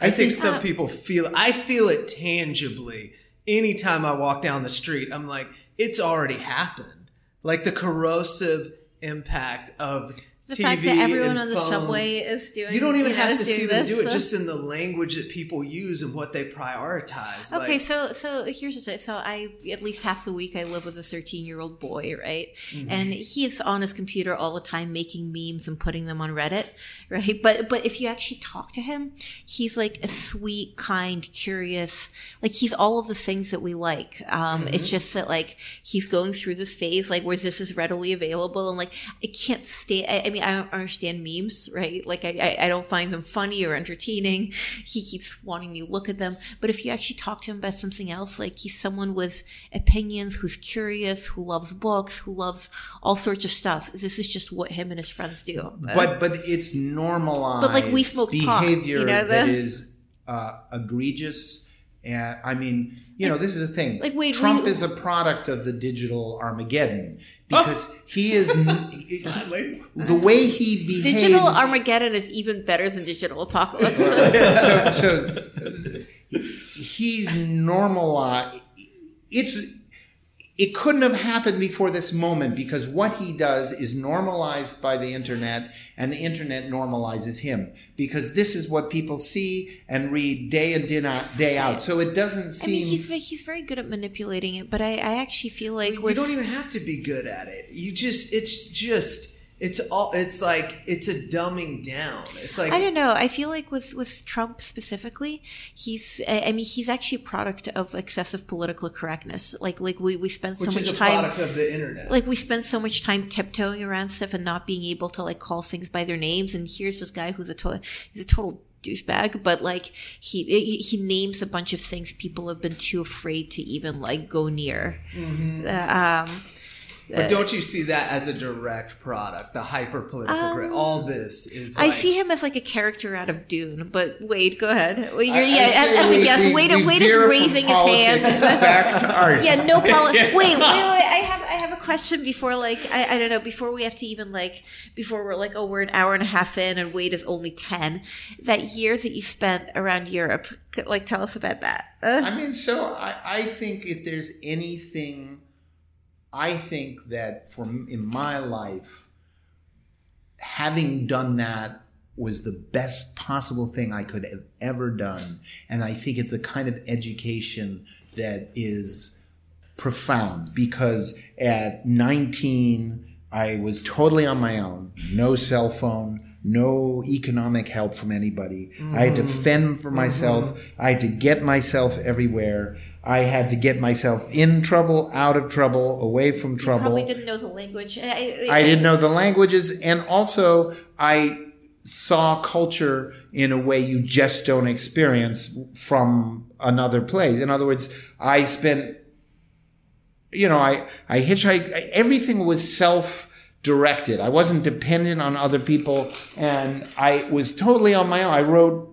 I, I think, think- some people feel. I feel it tangibly. Anytime I walk down the street, I'm like, it's already happened. Like the corrosive impact of The TV fact that everyone on the phones. subway is doing. You don't even you know, have is to see them do it, just in the language that people use and what they prioritize. Okay, Like, so so here's the so I at least half the week I live with a 13 year old boy, right? Mm-hmm. And he's on his computer all the time making memes and putting them on Reddit, *laughs* right? But but if you actually talk to him, he's like a sweet, kind, curious, like he's all of the things that we like. Um, Mm-hmm. It's just that like he's going through this phase like where this is readily available and like I can't stay. I, I mean I don't understand memes, right? Like I, I I don't find them funny or entertaining. He keeps wanting me to look at them, but if you actually talk to him about something else, like he's someone with opinions, who's curious, who loves books, who loves all sorts of stuff. This is just what him and his friends do. but but it's normalized But, like, we smoke pot, behavior you know, that is uh, egregious. And I mean, you know, this is the thing. like, wait, Trump we- is a product of the digital Armageddon oh. because he is he- *laughs* the way he behaves. Digital Armageddon is even better than Digital Apocalypse. *laughs* *laughs* so, so he's normalized. Uh, it's it couldn't have happened before this moment because what he does is normalized by the internet, and the internet normalizes him because this is what people see and read day in day out. Day out. So it doesn't seem I mean, he's he's very good at manipulating it, but I, I actually feel like you with don't even have to be good at it. You just, it's just, it's all, it's like, it's a dumbing down. It's like, I don't know. I feel like with with Trump specifically, he's I mean he's actually a product of excessive political correctness. Like like we we spend so which much is a time product of the internet. like we spend so much time tiptoeing around stuff and not being able to like call things by their names. And here's this guy who's a total he's a total douchebag, but like he he he names a bunch of things people have been too afraid to even like go near. Mm-hmm. Uh, um, But don't you see that as a direct product? The hyper political, grid all this is. Um, I like- see him as like a character out of Dune. But Wade, go ahead. Well, I- I yeah, say as, a guest, we- Wade, we Wade is raising his hand. Back to art. *laughs* yeah, no *laughs* problem. Wait, wait, wait. I have I have a question before like I, I don't know before we have to even like before we're like oh we're an hour and a half in and Wade is only ten. That year that you spent around Europe, could, like tell us about that. Uh, I mean, so I, I think if there's anything, I think that for in my life, having done that was the best possible thing I could have ever done, and I think it's a kind of education that is profound because at 19 I was totally on my own, no cell phone, no economic help from anybody. I had to mm-hmm. fend for mm-hmm. myself. I had to get myself everywhere. I had to get myself in trouble, out of trouble, away from trouble. Probably didn't know the language. I, I didn't know the languages, and also I saw culture in a way you just don't experience from another place. In other words, I spent, you know, I I hitchhiked. Everything was self directed. I wasn't dependent on other people, and I was totally on my own. I wrote.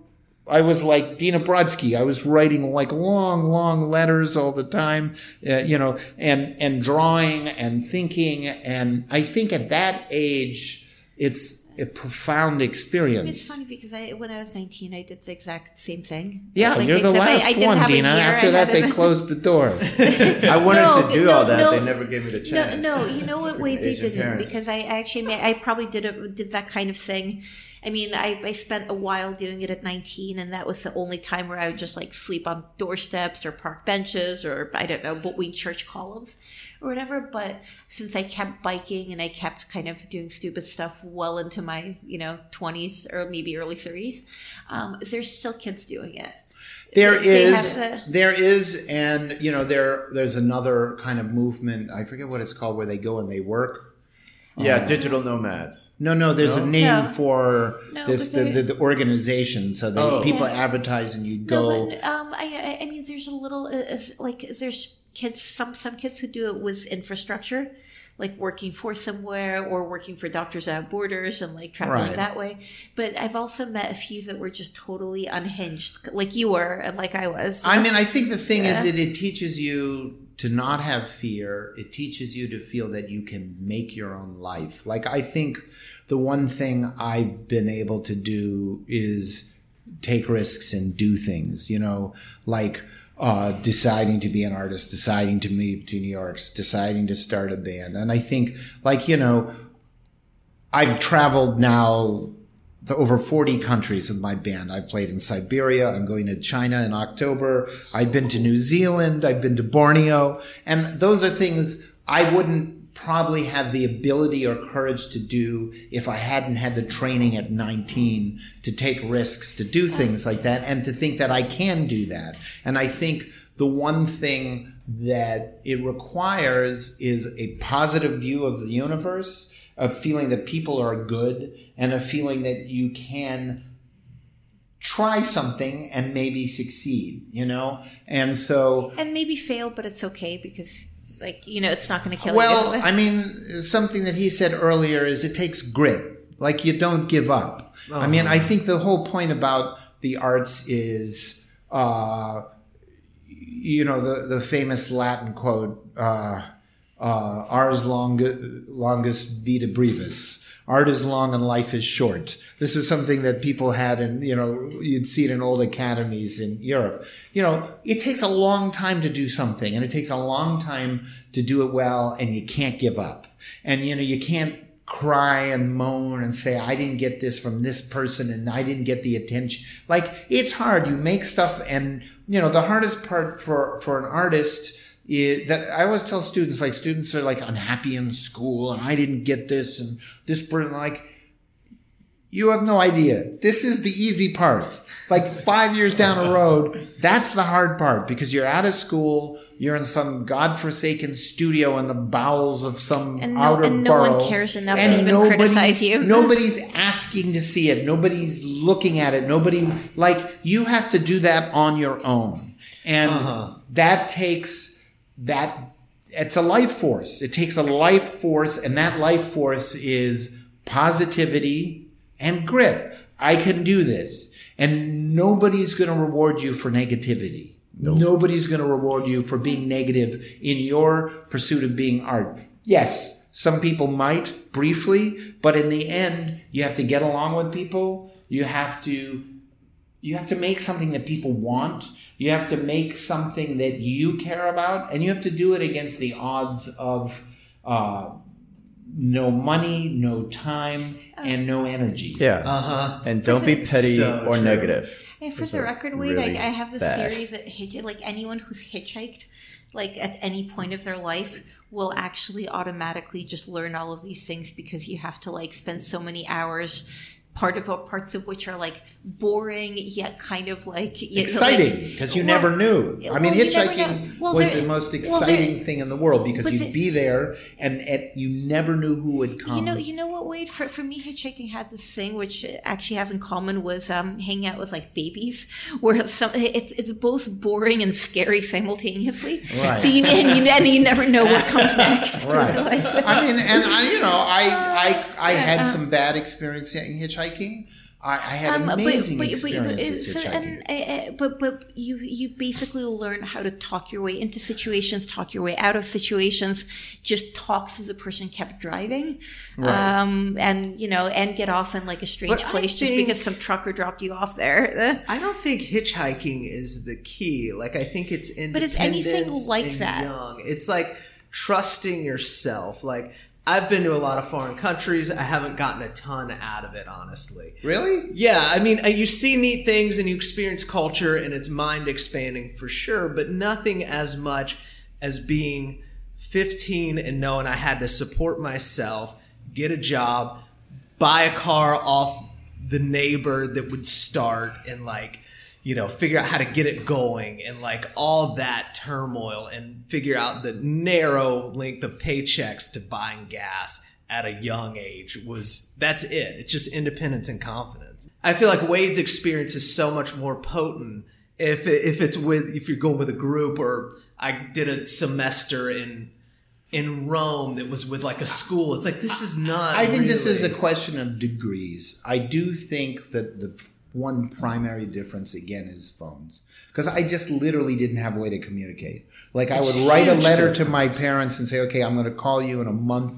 I was like Dina Brodsky. I was writing like long, long letters all the time, uh, you know, and and drawing and thinking. And I think at that age, it's a profound experience. It's funny because I, when I was 19, I did the exact same thing. Yeah, Like, you're the except I- last I one, Dina. After I that, they closed the door. *laughs* I wanted No, to do no, all that. no. they never gave me the chance. no, you know what? Wait, they didn't parents. because I actually I probably did a, did that kind of thing. I mean, I, I spent a while doing it at 19, and that was the only time where I would just like sleep on doorsteps or park benches or I don't know between church columns or whatever. But since I kept biking and I kept kind of doing stupid stuff well into my you know 20s or maybe early 30s, um, there's still kids doing it. There They is, have the- there is, and you know, there there's another kind of movement. I forget what it's called, where they go and they work. Yeah, digital nomads. No, no, there's a name No. for No, this the, the, the organization. So they Oh. people Yeah. advertise and you No, go. but, um, I, I- I mean, there's a little, uh, uh, like, there's kids, some, some kids who do it with infrastructure, like working for somewhere or working for Doctors Without Borders and like traveling Right. that way. But I've also met a few that were just totally unhinged, like you were and like I was. I mean, I think the thing Yeah. is that it teaches you to not have fear. It teaches you to feel that you can make your own life. Like I think the one thing I've been able to do is take risks and do things, you know, like uh, deciding to be an artist, deciding to move to New York, deciding to start a band. And I think like, you know, I've traveled now to over 40 countries with my band. I've played in Siberia. I'm going to China in October. I've been to New Zealand. I've been to Borneo. And those are things I wouldn't probably have the ability or courage to do if I hadn't had the training at 19 to take risks, to do things like that, and to think that I can do that. And I think the one thing that it requires is a positive view of the universe, a feeling that people are good, and a feeling that you can try something and maybe succeed, you know? And so, and maybe fail, but it's okay because, like, you know, it's not going to kill well, you. Well, I mean, something that he said earlier is it takes grit. Like you don't give up. I mean, I think the whole point about the arts is, uh, you know, the, the famous Latin quote, uh, uh, ars longa, longus vita brevis. Art is long and life is short. This is something that people had in, you know, you'd see it in old academies in Europe. You know, it takes a long time to do something and it takes a long time to do it well and you can't give up. And, you know, you can't cry and moan and say, I didn't get this from this person and I didn't get the attention. Like, it's hard. You make stuff and, you know, the hardest part for, for an artist is that I always tell students, like, students are like unhappy in school and I didn't get this and this person, like, you have no idea. This is the easy part. Like five years down the road, that's the hard part because you're out of school. You're in some godforsaken studio in the bowels of some And no- outer and no one cares enough to even nobody- criticize you. *laughs* Nobody's asking to see it. Nobody's looking at it. Nobody like you have to do that on your own, and uh-huh. that takes that. It's a life force. It takes a life force, and that life force is positivity and grit. I can do this. And nobody's going to reward you for negativity. Nobody's going to reward you for being negative in your pursuit of being art. Yes, some people might briefly, but in the end, you have to get along with people. You have to, you have to make something that people want. You have to make something that you care about and you have to do it against the odds of, uh, no money, no time, and no energy. Yeah. Uh huh. and don't be petty So or true. negative. And for Those the record, Wade, really I, I have this bad. theory that hitch, like anyone who's hitchhiked, like at any point of their life, will actually automatically just learn all of these things because you have to like spend so many hours. Part of parts of which are like boring yet kind of like yet, exciting because you well- never knew. I mean, well, hitchhiking. Well, was there- the most there- exciting thing in the world because you'd the- be there and, and you never knew who would come. You know, you know what, Wade? For, for me, hitchhiking had this thing which actually has in common with um, hanging out with like babies, *laughs* where some it's it's both boring and scary simultaneously. Right. So you and you, and you never know what comes *laughs* next. right. *laughs* Like, I mean, and I, you know, I I I had uh, some bad experience in hitchhiking. I, I had um, amazing but, but, but, experiences so, hitchhiking. and, uh, uh, but but you you basically learn how to talk your way into situations, talk your way out of situations. Just talk as the person kept driving, um, and you know, and get off in like a strange But place just because some trucker dropped you off there. *laughs* I don't think hitchhiking is the key. Like I think it's in But it's anything independence like that. Young. It's like trusting yourself. Like I've been to a lot of foreign countries. I haven't gotten a ton out of it, honestly. really? Yeah, I mean, uh, you see neat things and you experience culture, and it's mind expanding for sure, but nothing as much as being 15 and knowing I had to support myself, get a job, buy a car off the neighbor that would start, and like, you know, figure out how to get it going and like all that turmoil and figure out the narrow length of paychecks to buying gas at a young age was that's it. It's just independence and confidence. I feel like Wade's experience is so much more potent if if it's with if you're going with a group or I did a semester in in Rome that was with like a school. It's like this is not. I think this is a question of degrees. I do think that the one primary difference again is phones because I just literally didn't have a way to communicate. Like I would write a letter to my parents and say, "Okay, I'm going to call you in a month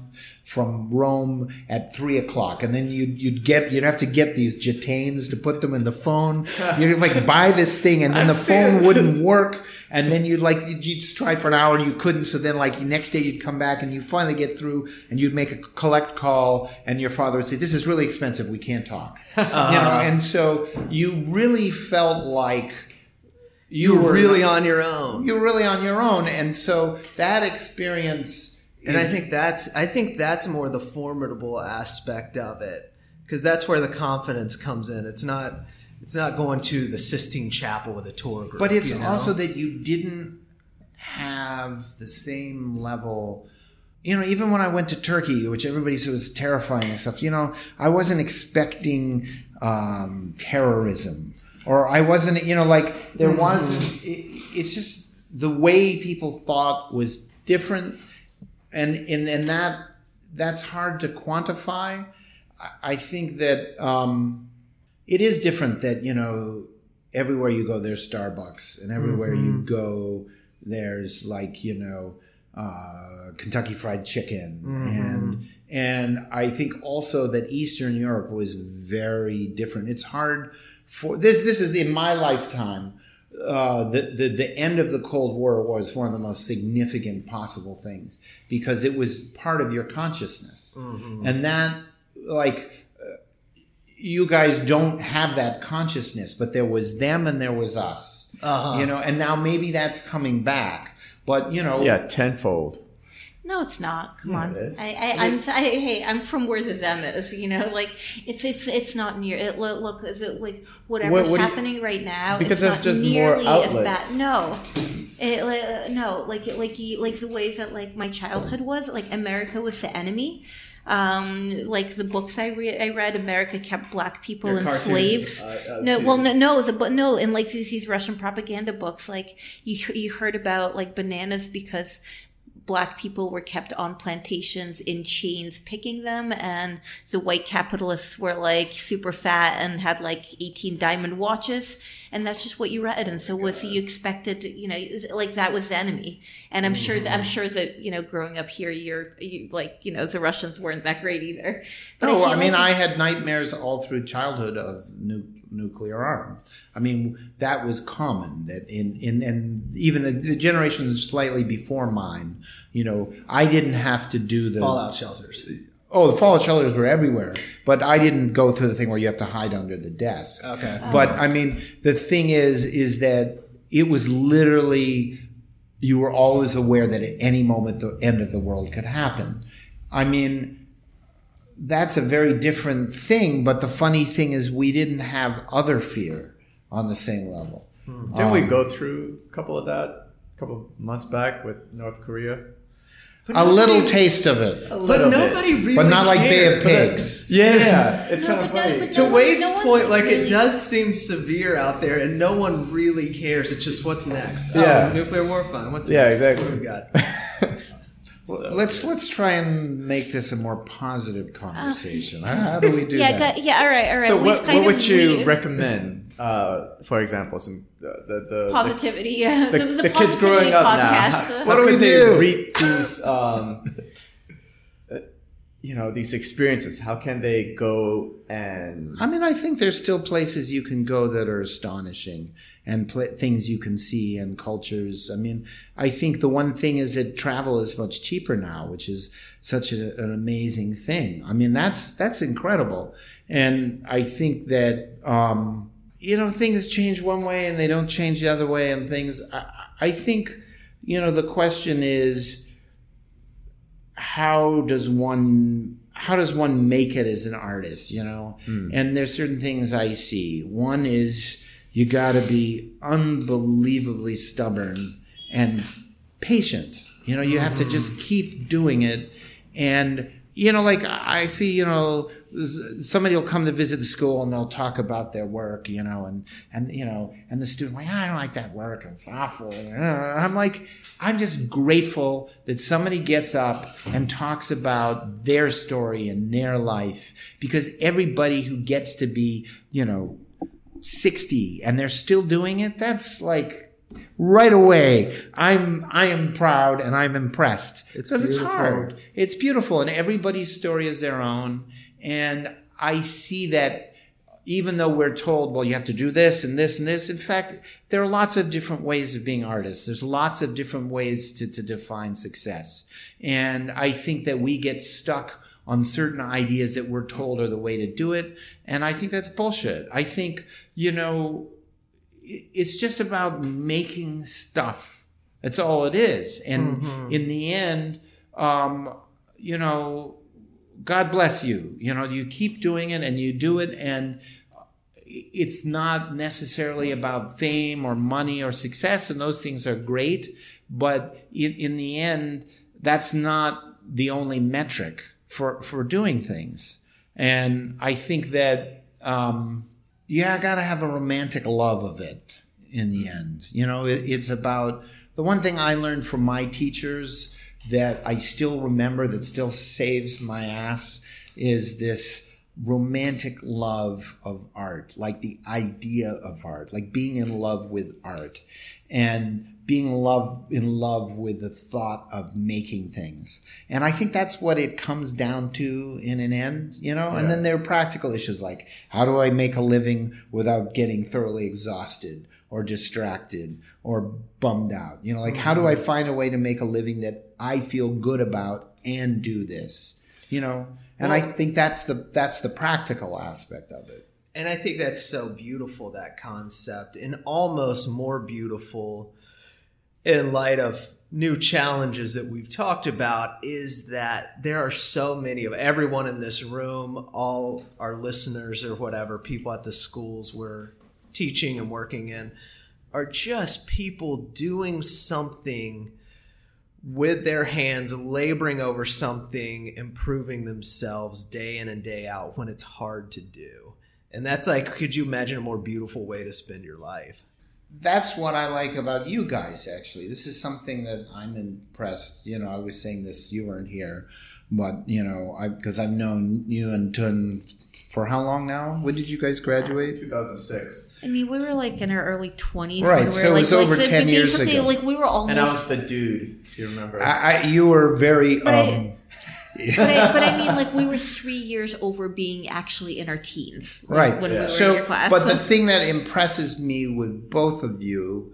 from Rome at three o'clock," and then you'd you'd get you'd have to get these jetanes to put them in the phone. *laughs* You'd like buy this thing, and then the phone wouldn't *laughs* work, and then you'd like you'd just try for an hour and you couldn't. So then like the next day you'd come back and you finally get through and you'd make a collect call, and your father would say, "This is really expensive. We can't talk." *laughs* You know, and so you really felt like you were really on your own. you're really on your own, and so that experience. And I think that's I think that's more the formidable aspect of it because that's where the confidence comes in. It's not it's not going to the Sistine Chapel with a tour group. But it's you know? also that you didn't have the same level. You know, even when I went to Turkey, which everybody said was terrifying and stuff, you know, I wasn't expecting um, terrorism. Or I wasn't, you know, like there was, it, it's just the way people thought was different. And, and, and that, that's hard to quantify. I, think that, um, it is different that you know everywhere you go there's starbucks and everywhere you go there's like you know uh, kentucky fried chicken. And and i think also that eastern europe was very different. It's hard for this this is in my lifetime uh, the, the the end of the Cold War was one of the most significant possible things because it was part of your consciousness, and that like you guys don't have that consciousness, but there was them and there was us. Uh-huh. You know, and now maybe that's coming back. But you know, Yeah, tenfold. No, it's not. Come Yeah, on. it is. I, I, I'm. I, hey, I'm from where the them is. You know, like it's it's it's not near. It, look, look, is it like whatever's What- what do you- happening right now? Because it's there's not just more nearly as outlets. bad. No, it, like, no, like like you, like the ways that like my childhood was. Like America was the enemy. Um, like the books I read, I read, America kept black people Your and cartoons, slaves. uh, uh, no, too. well, no, no, the, but no, in like these, these Russian propaganda books, like you you heard about like bananas because black people were kept on plantations in chains picking them and the white capitalists were like super fat and had like 18 diamond watches and that's just what you read. And so was you expected you know like that was the enemy. And i'm sure that i'm sure that you know growing up here you're you, like you know the russians weren't that great either. But no, feel I mean, like- I had nightmares all through childhood of nu- nuclear arms. I mean, that was common. That in in and even the, the generations slightly before mine, you know, I didn't have to do the fallout shelters. Oh, the fallout shelters were everywhere, but I didn't go through the thing where you have to hide under the desk. Okay. But I mean, the thing is, is that it was literally you were always aware that at any moment the end of the world could happen. I mean, that's a very different thing. But the funny thing is, we didn't have other fear on the same level. Didn't we go through a couple of that a couple of months back with North Korea? But A nobody- little taste of it, but little bit. nobody really, but not like Bay cared. of But, uh, Pigs. Yeah, it's No, kind of but no, funny. to No Wade's no one's point, like really- it does seem severe out there, and no one really cares. It's just what's next. Yeah. oh, nuclear war fun. What's Yeah, next? exactly. What do we got? *laughs* Well, let's let's try and make this a more positive conversation. How, how do we do yeah that? got, yeah all right all right so We've what, what would you re- recommend? Uh, for example, some the the, the, positivity yeah the, *laughs* the, the kids growing up now. podcast. How, What how do we they do? reap these um, uh, you know these experiences? How can they go and I mean, I think there's still places you can go that are astonishing and pla things you can see and cultures. I mean, I think the one thing is that travel is much cheaper now, which is such a, an amazing thing. I mean, that's that's incredible, and I think that um, you know things change one way and they don't change the other way, and things. I, I think you know the question is how does one how does one make it as an artist you know hmm. and there's certain things i see one is you got to be unbelievably stubborn and patient. You know, you have to just hmm. keep doing it. And, you know, like I see, you know, somebody will come to visit the school and they'll talk about their work, you know, and, and, you know, and the student like, I don't like that work. It's awful. And I'm like, I'm just grateful that somebody gets up and talks about their story and their life because everybody who gets to be, you know, 60 and they're still doing it, that's like, right away. I'm i am proud and i'm impressed. It's because it's beautiful. hard. It's beautiful and everybody's story is their own. And i see that even though we're told well you have to do this and this and this in fact there are lots of different ways of being artists. There's lots of different ways to, to define success. And i think that we get stuck on certain ideas that we're told are the way to do it. And i think that's bullshit. I think you know it's just about making stuff. That's all it is. And in the end, um, you know, God bless you. You know, you keep doing it and you do it, and it's not necessarily about fame or money or success, and those things are great. But in, in the end, that's not the only metric for, for doing things. And I think that, um, yeah, I got to have a romantic love of it in the end. You know, it, it's about the one thing I learned from my teachers that I still remember that still saves my ass is this romantic love of art, like the idea of art, like being in love with art and being love in love with the thought of making things. And I think that's what it comes down to in an end, you know? And then there are practical issues like how do I make a living without getting thoroughly exhausted or distracted or bummed out? You know, like how do I mm-hmm. find a way to make a living that I feel good about and do this? You know? And I think that's the that's the practical aspect of it. And I think that's so beautiful, that concept, and almost more beautiful in light of new challenges that we've talked about is that there are so many of everyone in this room, all our listeners or whatever, people at the schools we're teaching and working in, are just people doing something with their hands, laboring over something, improving themselves day in and day out when it's hard to do. And that's like, could you imagine a more beautiful way to spend your life? That's what I like about you guys. Actually, this is something that I'm impressed. You know, I was saying this. You weren't here, but you know, I because I've known you and Tun for how long now? When did you guys graduate? 2006. I mean, we were like in our early twenties. Right, when we so were, like, it's over like, 10 years basically, ago. Like we were almost. And I was the dude, if you remember. I, I, you were very. But um, But, I, but I *laughs* mean, like we were three years over being actually in our teens, when, right. When we were so, in your class. but the thing that impresses me with both of you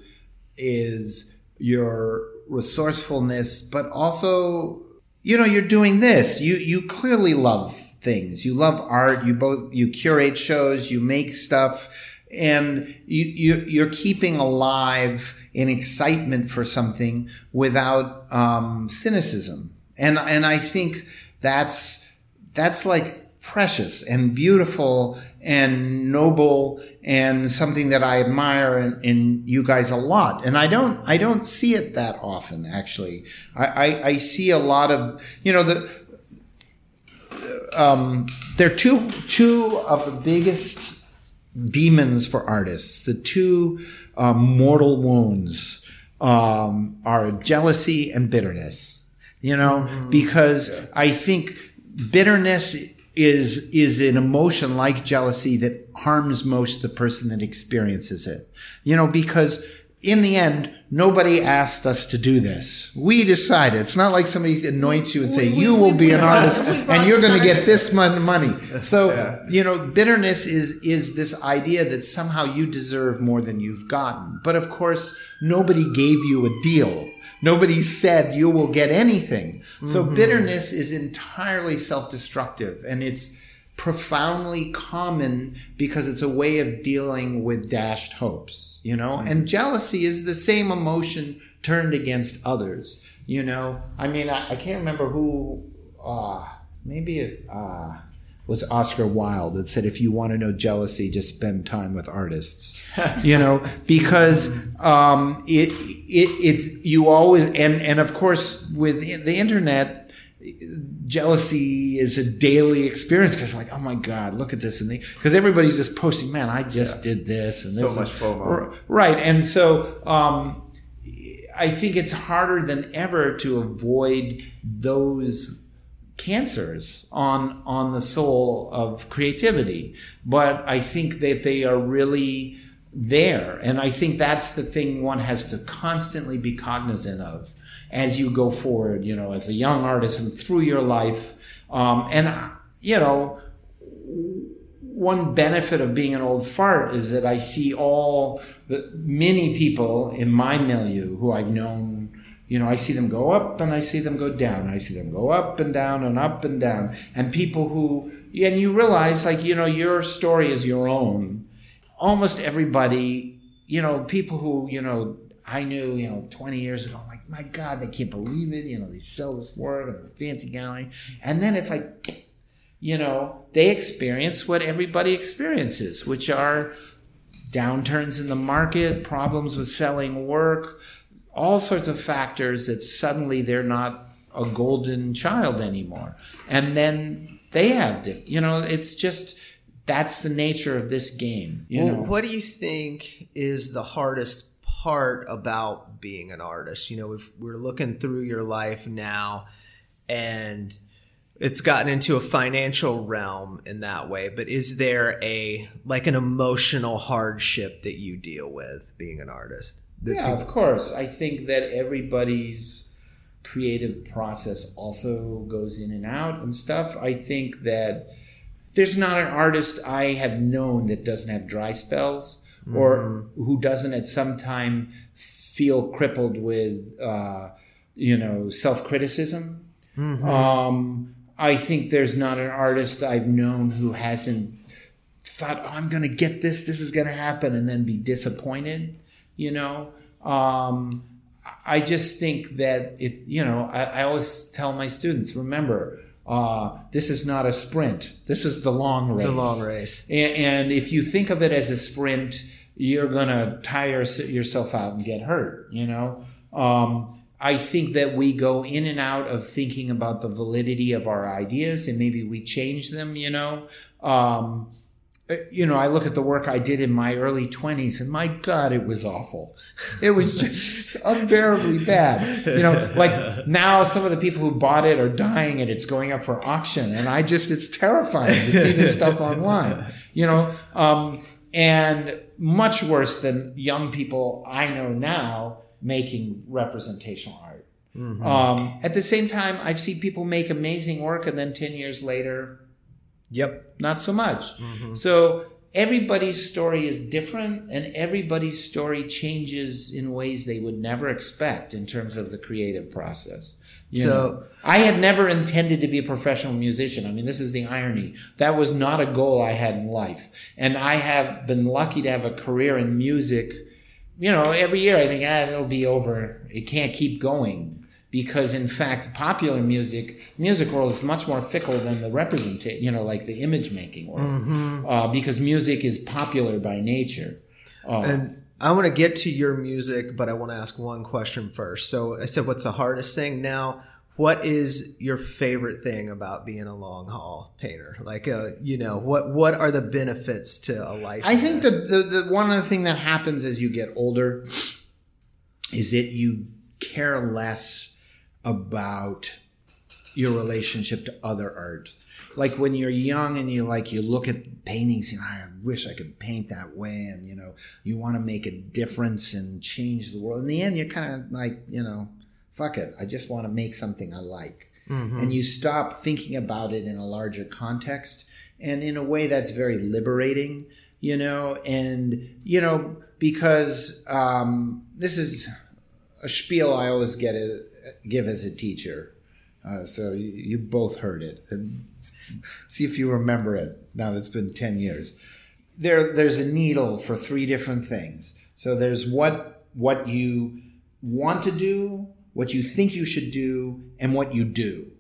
is your resourcefulness, but also, you know, you're doing this. You you clearly love things. You love art. You both you curate shows. You make stuff, and you, you you're keeping alive an excitement for something without um, cynicism. And and I think that's that's like precious and beautiful and noble and something that I admire in, in you guys a lot. And I don't I don't see it that often actually. I, I, I see a lot of you know the um, there are two two of the biggest demons for artists. The two um, mortal wounds um, are jealousy and bitterness. You know, because I think bitterness is is an emotion like jealousy that harms most the person that experiences it. You know, because in the end, nobody asked us to do this. We decided. It's not like somebody anoints you and say, you will be an artist and you're going to get this much money. So, you know, bitterness is, is this idea that somehow you deserve more than you've gotten. But of course, nobody gave you a deal. Nobody said you will get anything. So bitterness is entirely self-destructive and it's profoundly common because it's a way of dealing with dashed hopes, you know? And jealousy is the same emotion turned against others, you know? I mean, I, I can't remember who, uh, maybe, it, uh, was Oscar Wilde that said, if you want to know jealousy, just spend time with artists. *laughs* you know, because um, it, it, it's, you always, and, and of course, with the internet, jealousy is a daily experience because like oh my god look at this and because everybody's just posting man i just yeah. did this and so much FOMO. right and so um, i think it's harder than ever to avoid those cancers on on the soul of creativity but i think that they are really there and i think that's the thing one has to constantly be cognizant of as you go forward, you know, as a young artist and through your life. Um, and, you know, one benefit of being an old fart is that I see all the many people in my milieu who I've known. You know, I see them go up and I see them go down. I see them go up and down and up and down. And people who, and you realize, like, you know, your story is your own. Almost everybody, you know, people who, you know, I knew, you know, 20 years ago, I'm like, my God, they can't believe it. You know, they sell this work in a fancy gallery. And then it's like, you know, they experience what everybody experiences, which are downturns in the market, problems with selling work, all sorts of factors that suddenly they're not a golden child anymore. And then they have to, you know, it's just, that's the nature of this game. You well, know? what do you think is the hardest part about being an artist. You know, if we're looking through your life now and it's gotten into a financial realm in that way, but is there a like an emotional hardship that you deal with being an artist? Yeah, people- of course. I think that everybody's creative process also goes in and out and stuff. I think that there's not an artist I have known that doesn't have dry spells mm-hmm. or who doesn't at some time feel crippled with, uh, you know, self criticism. Mm-hmm. Um, I think there's not an artist I've known who hasn't thought, oh, I'm going to get this, this is going to happen, and then be disappointed, you know? Um, I just think that it, you know, I, I always tell my students, remember, uh, this is not a sprint. This is the long race. It's a long race. And, and if you think of it as a sprint, you're going to tire yourself out and get hurt, you know? Um, I think that we go in and out of thinking about the validity of our ideas and maybe we change them, you know? Um, you know, I look at the work I did in my early 20s and my God, it was awful. It was *laughs* just unbearably bad. You know, like now some of the people who bought it are dying and it's going up for auction. And I just, it's terrifying to see this stuff online, you know? Um, and much worse than young people I know now making representational art. Mm-hmm. Um, at the same time, I've seen people make amazing work and then 10 years later, yep, not so much. Mm-hmm. So everybody's story is different and everybody's story changes in ways they would never expect in terms of the creative process. You so know, I had never intended to be a professional musician. I mean, this is the irony. That was not a goal I had in life. And I have been lucky to have a career in music. You know, every year I think, ah, it'll be over. It can't keep going. Because in fact, popular music, music world is much more fickle than the representation, you know, like the image making world. Mm-hmm. Uh, because music is popular by nature. Uh, and I want to get to your music, but I want to ask one question first. So I said, what's the hardest thing? Now, what is your favorite thing about being a long haul painter? Like, uh, you know, what what are the benefits to a life? I think the, the, the one other thing that happens as you get older is that you care less about your relationship to other art. Like when you're young and you like you look at paintings and I wish I could paint that way and you know you want to make a difference and change the world in the end you're kind of like you know fuck it I just want to make something I like. Mm-hmm. and you stop thinking about it in a larger context and in a way that's very liberating you know? And you know because um, this is a spiel I always get a, give as a teacher uh, so you, you, both heard it. And see if you remember it now that it's been 10 years. There, there's a needle for three different things. So there's what, what you want to do, what you think you should do, and what you do.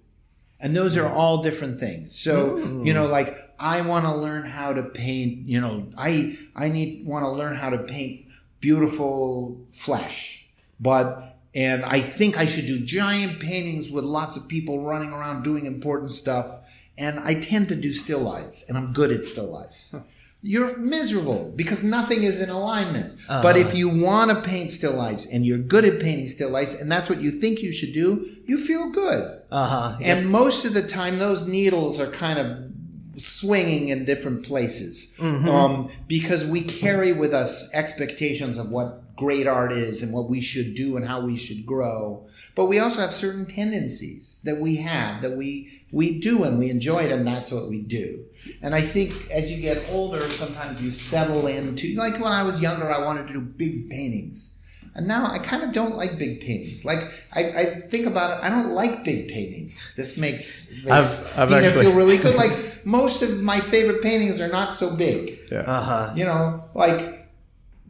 And those are all different things. So, you know, like I want to learn how to paint, you know, I I need want to learn how to paint beautiful flesh. But and I think I should do giant paintings with lots of people running around doing important stuff. And I tend to do still lives, and I'm good at still lives. You're miserable because nothing is in alignment. But if you want to paint still lives and you're good at painting still lives, and that's what you think you should do, you feel good. Uh huh. And most of the time, those needles are kind of swinging in different places um, because we carry with us expectations of what great art is and what we should do and how we should grow. But we also have certain tendencies that we have that we we do and we enjoy it, and that's what we do. And I think as you get older, sometimes you settle into like when I was younger, I wanted to do big paintings. And now I kind of don't like big paintings. Like I, I think about it, I don't like big paintings. This makes, makes I've- I've actually- feel really good. Like most of my favorite paintings are not so big. Yeah. Uh huh. You know, like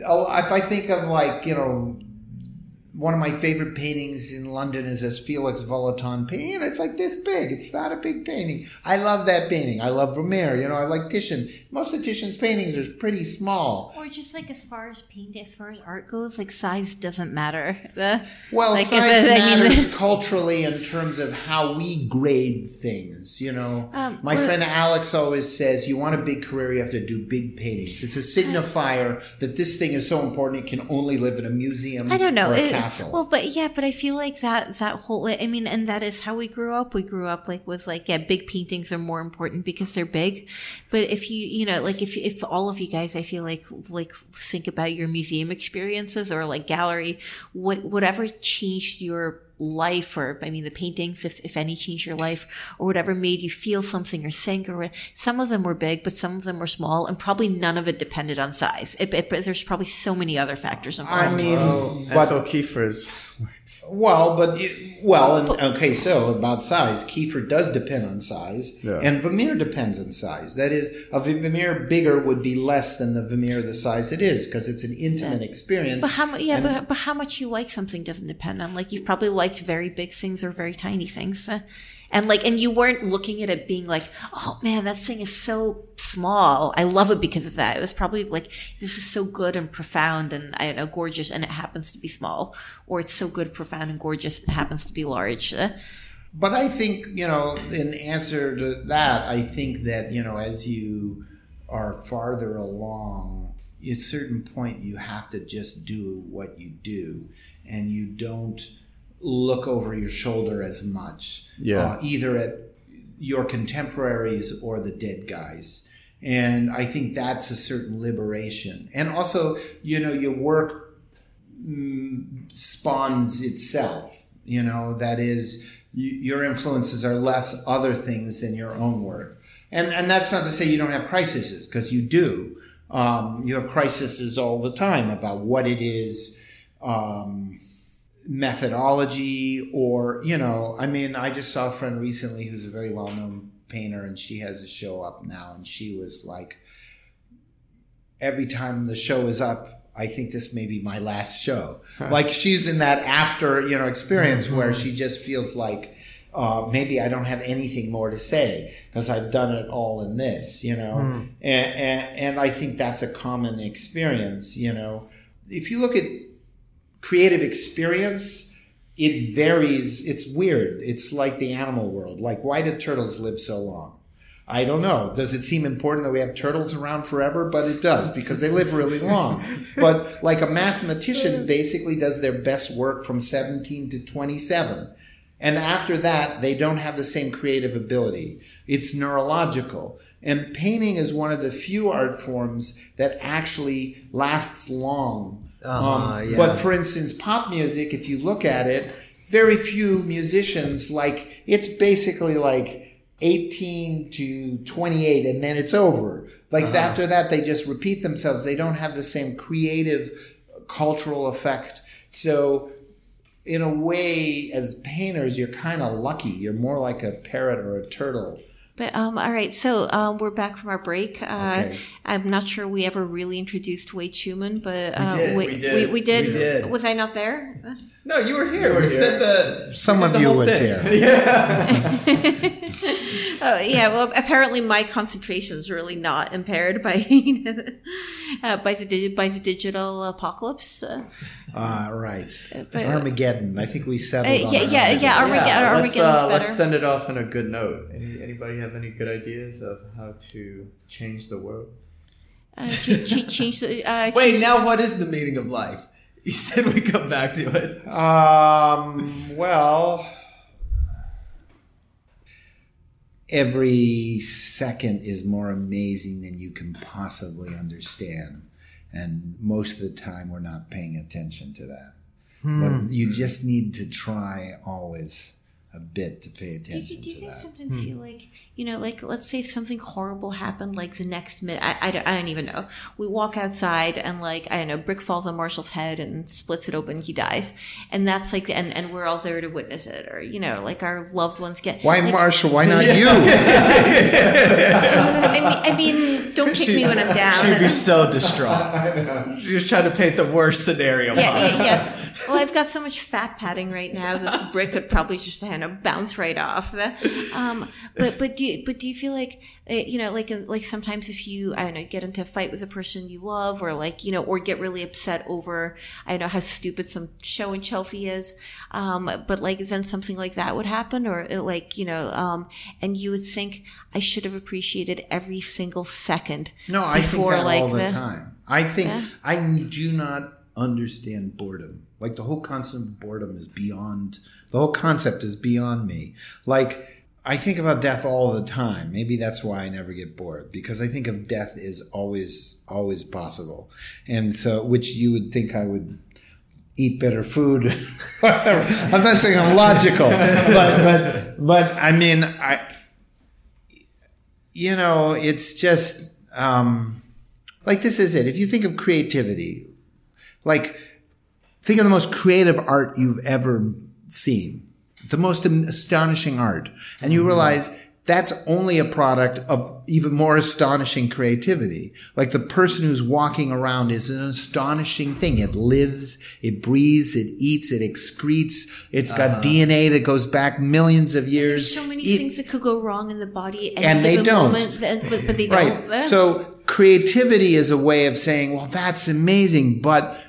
Oh, if I think of like you know. One of my favorite paintings in London is this Felix Vallotton painting, it's like this big. It's not a big painting. I love that painting. I love Vermeer. You know, I like Titian. Most of Titian's paintings are pretty small. Or just like as far as paint, as far as art goes, like size doesn't matter. *laughs* The, Well, like, size it- I mean- matters *laughs* culturally in terms of how we grade things. You know, Um, my friend Alex always says, "You want a big career, you have to do big paintings. It's a signifier that this thing is so important it can only live in a museum. I don't know. or a It- castle." well, but yeah, but I feel like that that whole. I mean, and that is how we grew up. We grew up like with like yeah, big paintings are more important because they're big. But if you you know like if if all of you guys, I feel like like think about your museum experiences or like gallery, what whatever changed your life or i mean the paintings if, if any changed your life or whatever made you feel something or think or some of them were big but some of them were small and probably none of it depended on size. It, it, but there's probably so many other factors involved. I mean, oh, And but so Kiefer's Well, but you, well, and, okay. So about size, Kiefer does depend on size, Yeah. and Vermeer depends on size. That is, a Vermeer bigger would be less than the Vermeer the size it is because it's an intimate experience. But how much? Yeah, And- but, but how much you like something doesn't depend on. Like you've probably liked very big things or very tiny things, uh, and like, and you weren't looking at it being like, oh man, that thing is so small. I love it because of that. It was probably like, this is so good and profound and I don't know, gorgeous, and it happens to be small, or it's so good, profound, and gorgeous, and it happens to be large. Uh, But I think, you know, in answer to that, I think that, you know, as you are farther along, at a certain point, you have to just do what you do and you don't look over your shoulder as much. Yeah. Uh, either at your contemporaries or the dead guys. And I think that's a certain liberation. And also, you know, your work mm, spawns itself. You know, that is, you, your influences are less other things than your own work. And and that's not to say you don't have crises, because you do. Um, you have crises all the time about what it is, um, methodology, or you know. I mean, I just saw a friend recently who's a very well known painter, and she has a show up now, and she was like, every time the show is up, I think this may be my last show. like she's in that after, you know, experience where she just feels like uh, maybe I don't have anything more to say because I've done it all in this, you know. And, and and I think that's a common experience, you know. If you look at creative experience, it varies. It's weird. It's like the animal world. Like, why did turtles live so long? I don't know. Does it seem important that we have turtles around forever? But it does because they live really long. *laughs* but like a mathematician basically does their best work from 17 to 27. And after that, they don't have the same creative ability. It's neurological. And painting is one of the few art forms that actually lasts long. Uh-huh, yeah. But for instance, pop music, if you look at it, very few musicians like it's basically like 18 to 28 and then it's over. Like after that, they just repeat themselves. They don't have the same creative cultural effect. So in a way, as painters, you're kind of lucky. You're more like a parrot or a turtle But um, all right, so um, we're back from our break. Uh, Okay. I'm not sure we ever really introduced Wade Schuman, but uh, did, we, we did. We, we did. We did. Was I not there? No, you were here. were we said the Some of you whole was thing. here. *laughs* *laughs* *laughs* Oh yeah, well apparently my concentration is really not impaired by *laughs* uh, by the by the digital apocalypse. Uh, Uh, right. but- Armageddon. I think we uh, settled on yeah, yeah, Armageddon. yeah. Armageddon, let's, uh, better. let's send it off on a good note. Any, anybody have any good ideas of how to change the world? uh, ch- ch- change the. Uh, *laughs* Wait, change- now what is the meaning of life? *laughs* You said we come back to it. Um, well, every second is more amazing than you can possibly understand. And most of the time, we're not paying attention to that. But hmm. you just need to try always a bit to pay Do you, attention do you to guys that. sometimes feel hmm. like you know, like let's say if something horrible happened, like the next minute, I, I, don't, I don't even know. We walk outside and like I don't know, brick falls on Marshall's head and splits it open, he dies, and that's like, and and we're all there to witness it, or you know, like our loved ones get. Why, like, Marshall? Why not *laughs* you? I mean, I mean, don't kick me when I'm down. She'd be so distraught. She was trying to paint the worst scenario Yeah, possible. yeah, yes. *laughs* Well, I've got so much fat padding right now. This *laughs* brick could probably just kind of bounce right off. Um, but but do you, but do you feel like uh, you know like like sometimes if you I don't know get into a fight with a person you love or like you know or get really upset over I don't know how stupid some show in Chelsea is, um, but like then something like that would happen or uh, like you know um, and you would think I should have appreciated every single second. No, I think that like, all the, the- time. I think Yeah. I do not understand boredom. Like the whole concept of boredom is beyond the whole concept is beyond me. Like I think about death all the time. Maybe that's why I never get bored because I think of death is always always possible. And so which you would think I would eat better food. *laughs* I'm not saying I'm logical, *laughs* but but but I mean I you know, it's just um, like this is it. If you think of creativity, like think of the most creative art you've ever seen, the most astonishing art, and you mm-hmm. realize that's only a product of even more astonishing creativity. Like the person who's walking around is an astonishing thing. It lives, it breathes, it eats, it excretes. It's got uh-huh. DNA that goes back millions of years. There's so many It- things that could go wrong in the body, at And any they don't. Moment, but, but they don't. Right. So creativity is a way of saying, well, that's amazing, but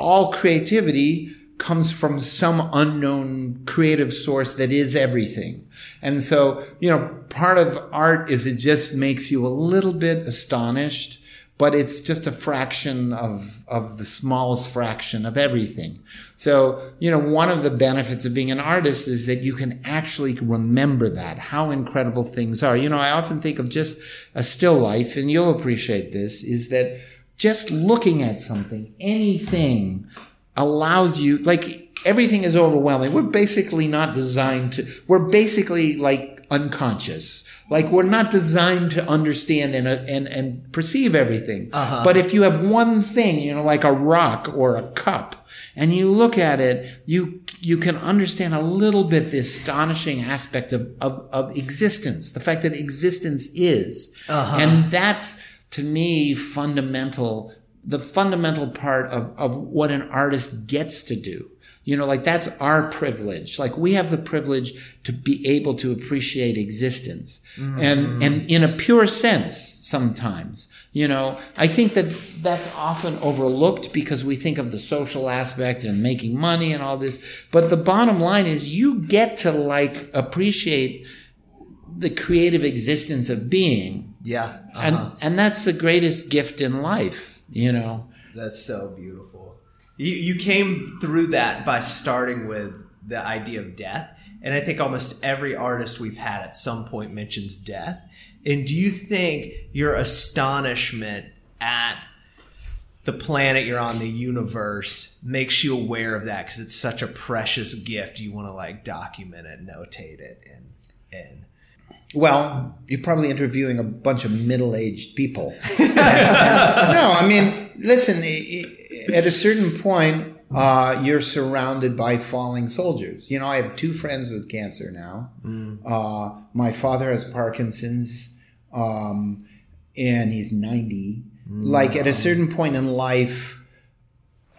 all creativity comes from some unknown creative source that is everything. And so, you know, part of art is it just makes you a little bit astonished, but it's just a fraction of, of the smallest fraction of everything. So, you know, one of the benefits of being an artist is that you can actually remember that, how incredible things are. You know, I often think of just a still life, and you'll appreciate this, is that just looking at something, anything allows you, like, everything is overwhelming. We're basically not designed to, we're basically like unconscious. Like we're not designed to understand and, and, and perceive everything. Uh-huh. But if you have one thing, you know, like a rock or a cup, and you look at it, you, you can understand a little bit the astonishing aspect of, of, of existence, the fact that existence is. Uh-huh. And that's, to me, fundamental, the fundamental part of, of what an artist gets to do. You know, like that's our privilege. Like we have the privilege to be able to appreciate existence mm-hmm. and, and in a pure sense sometimes. You know, I think that that's often overlooked because we think of the social aspect and making money and all this. But the bottom line is you get to like appreciate the creative existence of being. Yeah. And, uh-huh. and that's the greatest gift in life, you know. That's so beautiful. You, you came through that by starting with the idea of death. And I think almost every artist we've had at some point mentions death. And do you think your astonishment at the planet you're on, the universe, makes you aware of that because it's such a precious gift? You want to like document it, notate it, and and Well, you're probably interviewing a bunch of middle-aged people. *laughs* no, I mean, listen. At a certain point, uh, you're surrounded by falling soldiers. You know, I have two friends with cancer now. Uh, my father has Parkinson's, um, and he's 90. Like at a certain point in life,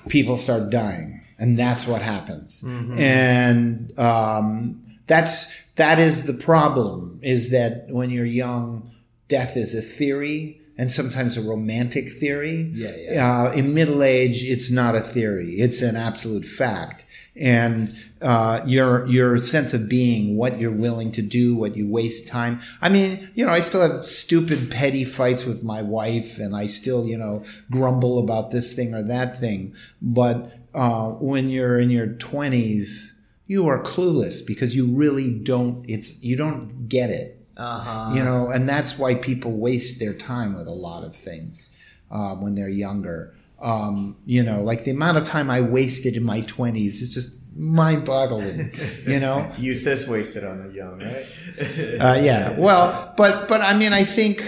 people start dying, and that's what happens. And um, that's that is the problem. Is that when you're young, death is a theory. And sometimes a romantic theory. Yeah, yeah. Uh, in middle age, it's not a theory; it's an absolute fact. And uh, your your sense of being, what you're willing to do, what you waste time. I mean, you know, I still have stupid, petty fights with my wife, and I still, you know, grumble about this thing or that thing. But uh, when you're in your twenties, you are clueless because you really don't. It's you don't get it. Uh-huh. You know, and that's why people waste their time with a lot of things uh, when they're younger. Um, you know, like the amount of time I wasted in my twenties is just mind-boggling. *laughs* you know, Use this wasted on the young, right? *laughs* uh, yeah. Well, but but I mean, I think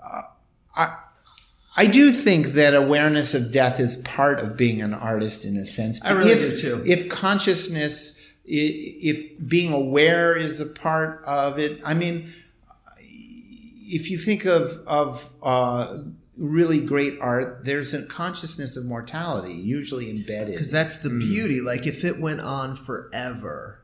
uh, I I do think that awareness of death is part of being an artist in a sense. I really if, do, too. If consciousness, i- if being aware is a part of it, I mean, if you think of of uh, really great art, there's a consciousness of mortality usually embedded. Because that's the beauty. Like if it went on forever,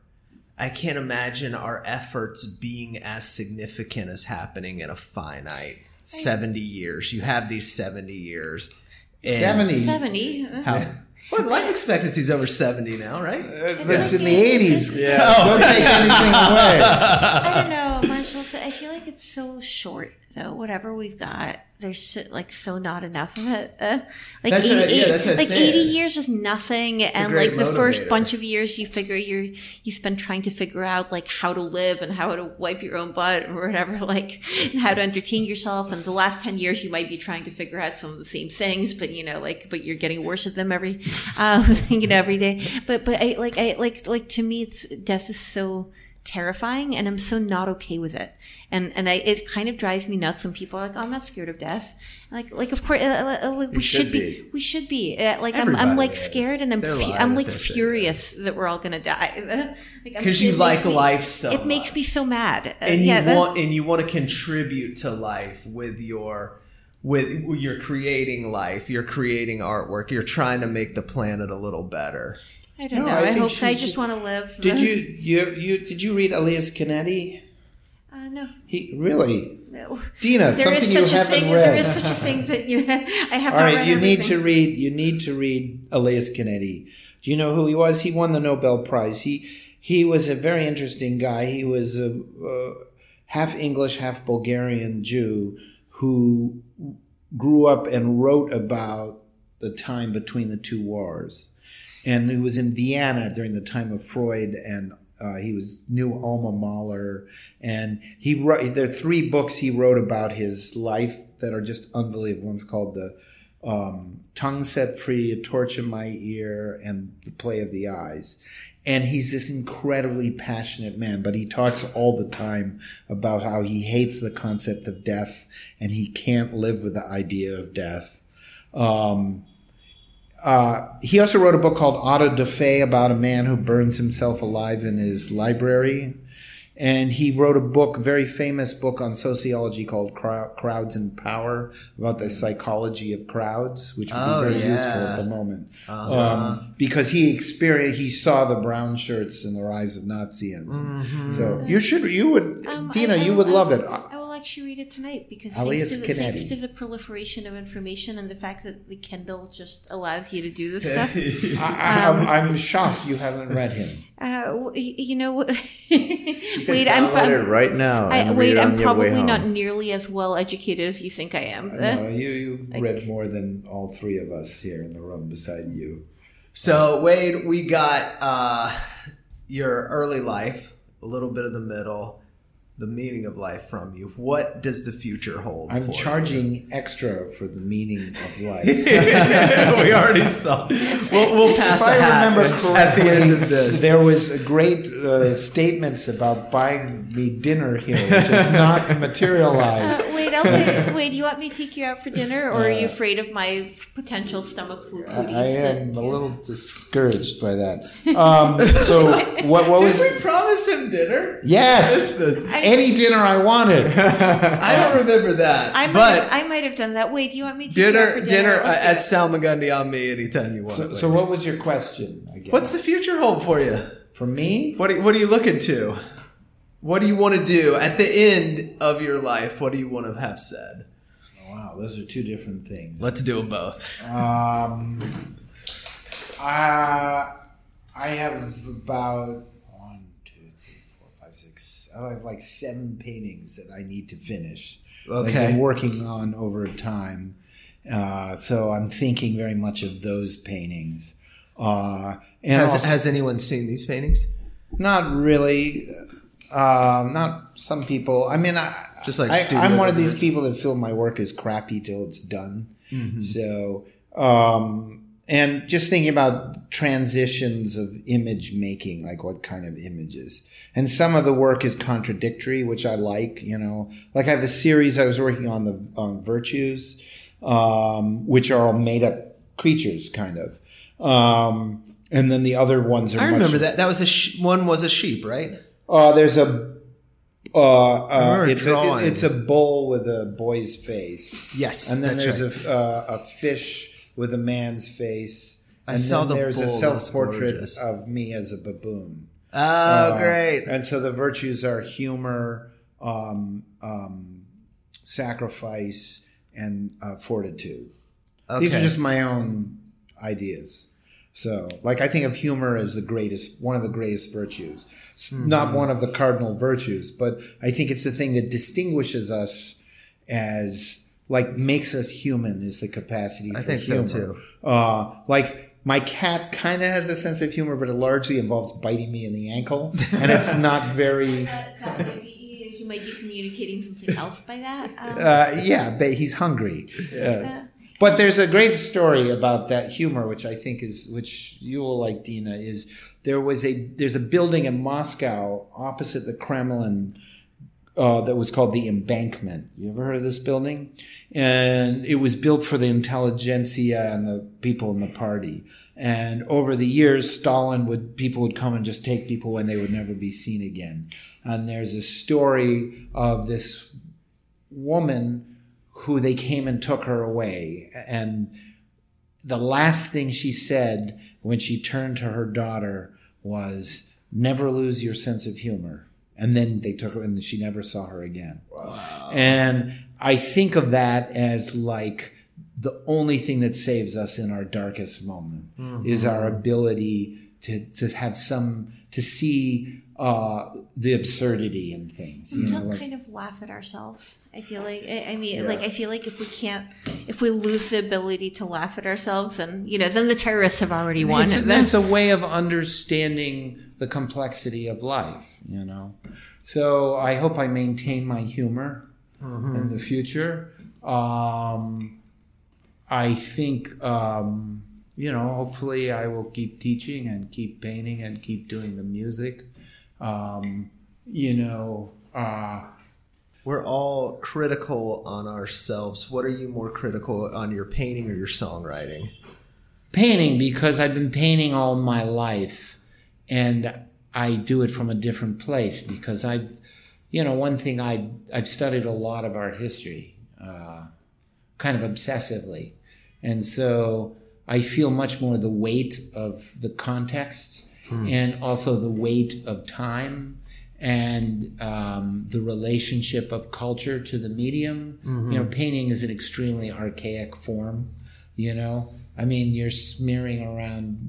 I can't imagine our efforts being as significant as happening in a finite 70 years. You have these 70 years. seventy. 70. uh, How, well, life expectancy is over 70 now, right? Uh, that's in the eighties. Yeah. Oh. Don't take anything away. I don't know, Marshall. I feel like it's so short, though. Whatever we've got, there's so, like so not enough of it. Uh, like That's 80, what yeah, that's like eighty years is nothing, and great like the first bunch of years, you figure you you spend trying to figure out like how to live and how to wipe your own butt or whatever, *laughs* like and how to entertain yourself. And the last ten years, you might be trying to figure out some of the same things, but you know, like but you're getting worse at them every, *laughs* um, *laughs* you know, every day. But but I like I like like to me, it's death is so terrifying and I'm so not okay with it. And and I it kind of drives me nuts when people are like, oh, I'm not scared of death. Like like of course uh, uh, like, we should should be. be. we should be uh, like I'm, I'm like scared and I'm fu- I'm like furious that. we're all gonna die. *laughs* Like, Because you like me- life so It makes me so mad. Uh, and yeah, you that- want and you want to contribute to life with your with you're creating life you're creating artwork you're trying to make the planet a little better I don't No, know. I I, hope she- I she- just want to live. Did you you you did you read Elias Canetti? Uh, no. He really No. Dina There something you such a haven't thing. read. There is such a thing that you. I have All right, you need to read. You need to read Elias Canetti. Do you know who he was? He won the Nobel Prize. He he was a very interesting guy. He was a, uh half English, half Bulgarian Jew who grew up and wrote about the time between the two wars. And he was in Vienna during the time of Freud, and uh, he was knew Alma Mahler, and he wrote. There are three books he wrote about his life that are just unbelievable. One's called the um, Tongue Set Free, A Torch in My Ear, and The Play of the Eyes. And he's this incredibly passionate man, but he talks all the time about how he hates the concept of death and he can't live with the idea of death. Um, uh, he also wrote a book called Auto da Fe about a man who burns himself alive in his library. And he wrote a book, a very famous book on sociology called Crowds and Power, about the psychology of crowds, which would Oh, be very yeah. useful at the moment. Uh-huh. Um, because he experienced, he saw the brown shirts and the rise of Nazism. Mm-hmm. So you should, you would, Um, Dina, I- I you will- would love it. I will read it tonight because Elias thanks to, the, thanks to the proliferation of information and the fact that the Kindle just allows you to do this *laughs* stuff. *laughs* I, Um, I, I'm shocked you haven't read him. Uh, you know, what? *laughs* You wait, I'm, I'm right now. I, wait, I'm probably not nearly as well educated as you think I am. No, you, you've read more than all three of us here in the room beside you. so wade we got uh your early life a little bit of the middle the meaning of life from you what does the future hold I'm for you? charging extra for the meaning of life. *laughs* we already saw we'll, we'll pass if a I hat remember at the end of this there was a great uh, statements about buying me dinner here, which has not *laughs* materialized. Uh, wait, I'll take, wait, do you want me to take you out for dinner, or are you afraid of my potential stomach flu I. I am a little discouraged by that. *laughs* Um, so what? What was? Did we promise him dinner? Yes, This- any dinner I wanted. I don't remember that. I might, but I might have done that. Wait, do you want me to take you out dinner, for dinner dinner? uh, at it. Salmagundi on me anytime you want. So, so what was your question? I guess? What's the future hold for you? for me? What are, what are you looking to? What do you want to do at the end of your life? What do you want to have said? Wow, those are two different things. Let's do them both. Um, I I have about one, two, three, four, five, six. I have like seven paintings that I need to finish. Like Okay. I'm working on over time. Uh, so I'm thinking very much of those paintings. Uh, and Has, also- has anyone seen these paintings? not really. Um, not some people. I mean, I, just like I, I'm one of these people that feel my work is crappy till it's done. Mm-hmm. So, um, and just thinking about transitions of image making, like what kind of images. And some of the work is contradictory, which I like. You know, like I have a series I was working on the on virtues, um, which are all made up creatures, kind of. Um, and then the other ones are. I much- remember that. That was a sh- one was a sheep, right? Uh, there's a. Uh, uh, it's, a, it's a bull with a boy's face. Yes, And then that's there's a, uh, a fish with a man's face. I and saw then the there's a self portrait gorgeous. of me as a baboon. Oh, Uh, great! And so the virtues are humor, um, um, sacrifice, and uh, fortitude. These are just my own ideas. So, like, I think of humor as the greatest, one of the greatest virtues. It's Mm-hmm. not one of the cardinal virtues, but I think it's the thing that distinguishes us as, like, makes us human is the capacity for I think so, too. Uh, like, my cat kind of has a sense of humor, but it largely involves biting me in the ankle, and it's *laughs* not very. That- that might be- He might be communicating something else by that. Um, Uh, yeah, but he's hungry. Uh, but there's a great story about that humor, which I think is, which you will like, Dina. Is there was a there's a building in Moscow opposite the Kremlin uh, that was called the Embankment. You ever heard of this building? And it was built for the intelligentsia and the people in the party. And over the years, Stalin would people would come and just take people and they would never be seen again. And there's a story of this woman who they came and took her away. And the last thing she said when she turned to her daughter was, never lose your sense of humor. And then they took her and she never saw her again. And I think of that as like the only thing that saves us in our darkest moment mm-hmm. is our ability to, to have some, to see uh, the absurdity in things. You know, to like, kind of laugh at ourselves. I feel like I, I mean, like I feel like if we can't, if we lose the ability to laugh at ourselves, and you know, then the terrorists have already won. It's, And a, then- it's a way of understanding the complexity of life, you know. So I hope I maintain my humor in the future. Um, I think, um, you know, hopefully I will keep teaching and keep painting and keep doing the music. Um, you know, uh, We're all critical on ourselves. What are you more critical on your painting or your songwriting? painting because I've been painting all my life and I do it from a different place because I've, you know, one thing I, I've studied a lot of art history, uh, kind of obsessively. And so I feel much more the weight of the context and also the weight of time and um, the relationship of culture to the medium. You know, painting is an extremely archaic form, you know. I mean, you're smearing around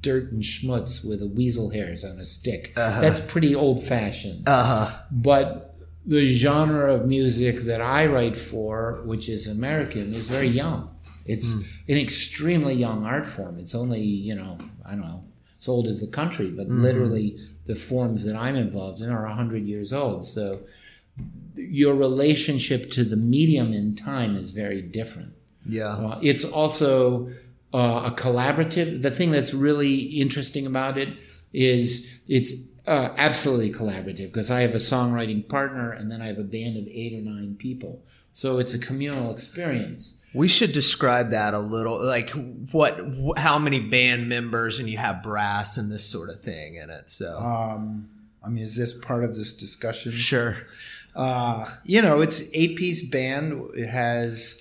dirt and schmutz with a weasel hairs on a stick. That's pretty old fashioned. Uh huh. But the genre of music that I write for, which is American, is very young. It's an extremely young art form. It's only, you know, I don't know, as old as the country, but literally the forms that I'm involved in are 100 years old. So your relationship to the medium in time is very different. Yeah. Uh, it's also uh, a collaborative. The thing that's really interesting about it is it's Uh, absolutely collaborative because I have a songwriting partner and then I have a band of eight or nine people. So it's a communal experience. We should describe that a little, like what, wh- how many band members, and you have brass and this sort of thing in it. So Um, I mean, is this part of this discussion? sure, Uh, you know, it's eight piece band. It has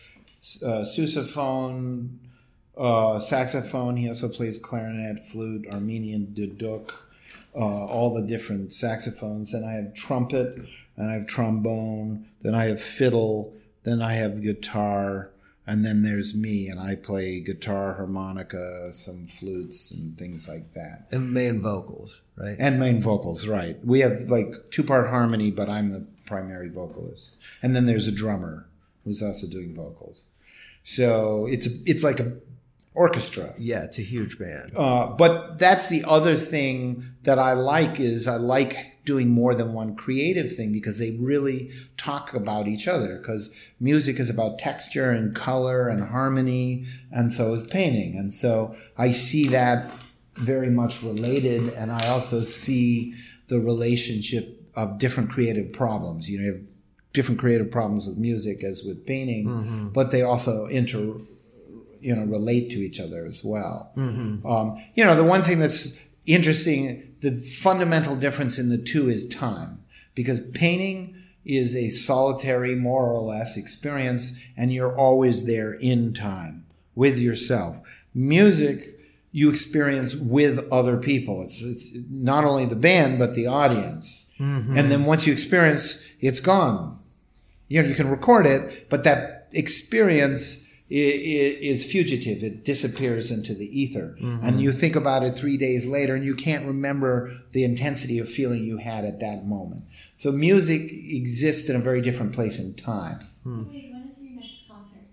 uh, sousaphone, uh, saxophone. He also plays clarinet, flute, Armenian duduk, uh, all the different saxophones. And I have trumpet, and I have trombone. Then I have fiddle. Then I have guitar. And then there's me, and I play guitar, harmonica, some flutes, and things like that. and main vocals, right? And main vocals, right. We have like two part harmony, but I'm the primary vocalist. And then there's a drummer who's also doing vocals. So it's a, it's like a orchestra. yeah, it's a huge band. Uh, but that's the other thing that I like is I like doing more than one creative thing because they really talk about each other because music is about texture and color and harmony and so is painting. And so I see that very much related and I also see the relationship of different creative problems. You know you have different creative problems with music as with painting but they also inter you know relate to each other as well. Um, you know, the one thing that's interesting, the fundamental difference in the two is time, because painting is a solitary, more or less, experience, and you're always there in time with yourself. Music you experience with other people. It's, it's not only the band but the audience, mm-hmm. and then once you experience, it's gone you know you can record it but that experience is fugitive. It disappears into the ether. Mm-hmm. And you think about it three days later and you can't remember the intensity of feeling you had at that moment. So music exists in a very different place in time. Wait, when is your next concert?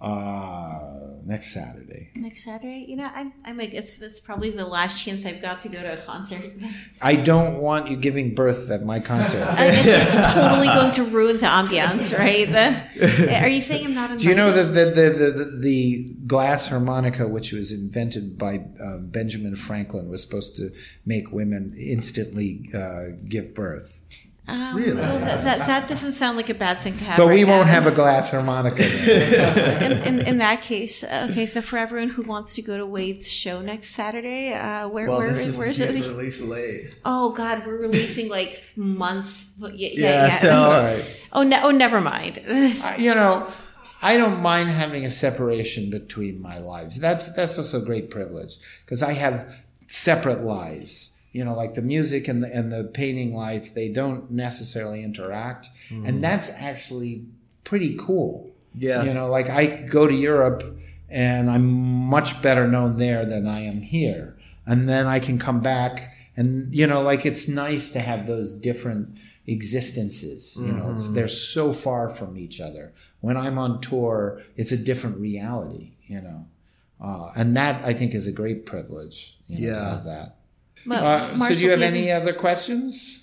Uh, next saturday Next Saturday? You know, I'm, I'm like, it's, it's probably the last chance I've got to go to a concert. i don't want you giving birth at my concert I mean, it's, it's *laughs* totally going to ruin the ambiance, right? The, are you saying I'm not invited? Do you know that the, the, the, the, the glass harmonica, which was invented by uh, Benjamin Franklin, was supposed to make women instantly uh, give birth? Um, really? that, that, that doesn't sound like a bad thing to have. But right we won't now. have a glass harmonica. then. *laughs* in, in, in that case, uh, okay. So for everyone who wants to go to Wade's show next Saturday, uh, where where where's it? released late. Oh God, we're releasing like months. Yeah, yeah. Yeah, yeah. so All right. *laughs* oh no, oh never mind. *laughs* I- you know, I don't mind having a separation between my lives. That's that's also a great privilege because I have separate lives. You know, like the music and the and the painting life, they don't necessarily interact, and that's actually pretty cool. Yeah. You know, like I go to Europe and I'm much better known there than I am here. And then I can come back and, you know, like it's nice to have those different existences. You know, it's, they're so far from each other. When I'm on tour, it's a different reality, you know. Uh, and that I think is a great privilege. You know, Yeah. that. Well, Uh, so do you have any other questions?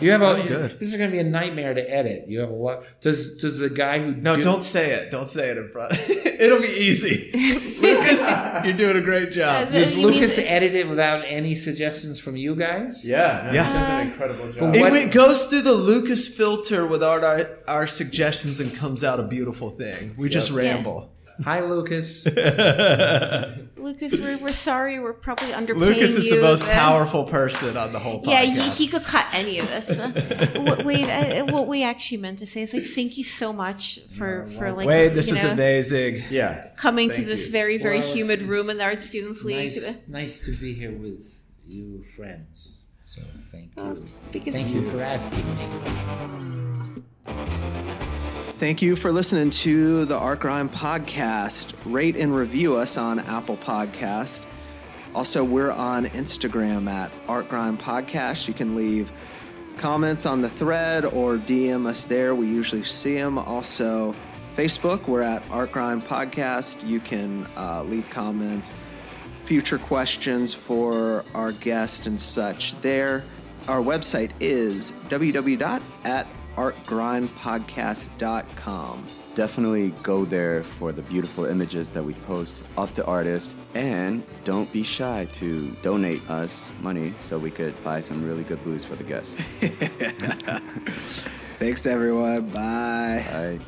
You have a good. This is going to be a nightmare to edit. You have a lot. Does does the guy who No, do- don't say it. Don't say it in front. *laughs* It'll be easy. *laughs* Lucas, you're doing a great job. Uh, Does You mean- Lucas edit it without any suggestions from you guys? Yeah, no, Yeah. does an incredible job. It, What- it goes through the Lucas filter with our, our our suggestions and comes out a beautiful thing. We just ramble. Hi, Lucas. *laughs* Lucas, we're, we're sorry. We're probably underpaying Lucas is the most but- powerful person on the whole podcast. Yeah, he, he could cut any of this. Uh, w- Wade, uh, what we actually meant to say is like, thank you so much for for like, Wade, this you is know, amazing. Yeah. coming to this you. very very Well, humid room it's in the Art Students League. nice, nice to be here with you, friends. So thank you. Because Thank you for asking me. Thank you for listening to the Art Grind podcast. Rate and review us on Apple Podcast. Also, we're on Instagram at Art Grind Podcast. You can leave comments on the thread or DM us there. We usually see them. Also, Facebook, we're at Art Grind Podcast. You can uh, leave comments, future questions for our guest and such there. Our website is www.at artgrindpodcast.com. Definitely go there for the beautiful images that we post of the artist. And don't be shy to donate us money so we could buy some really good booze for the guests. *laughs* Thanks, everyone. Bye. Bye.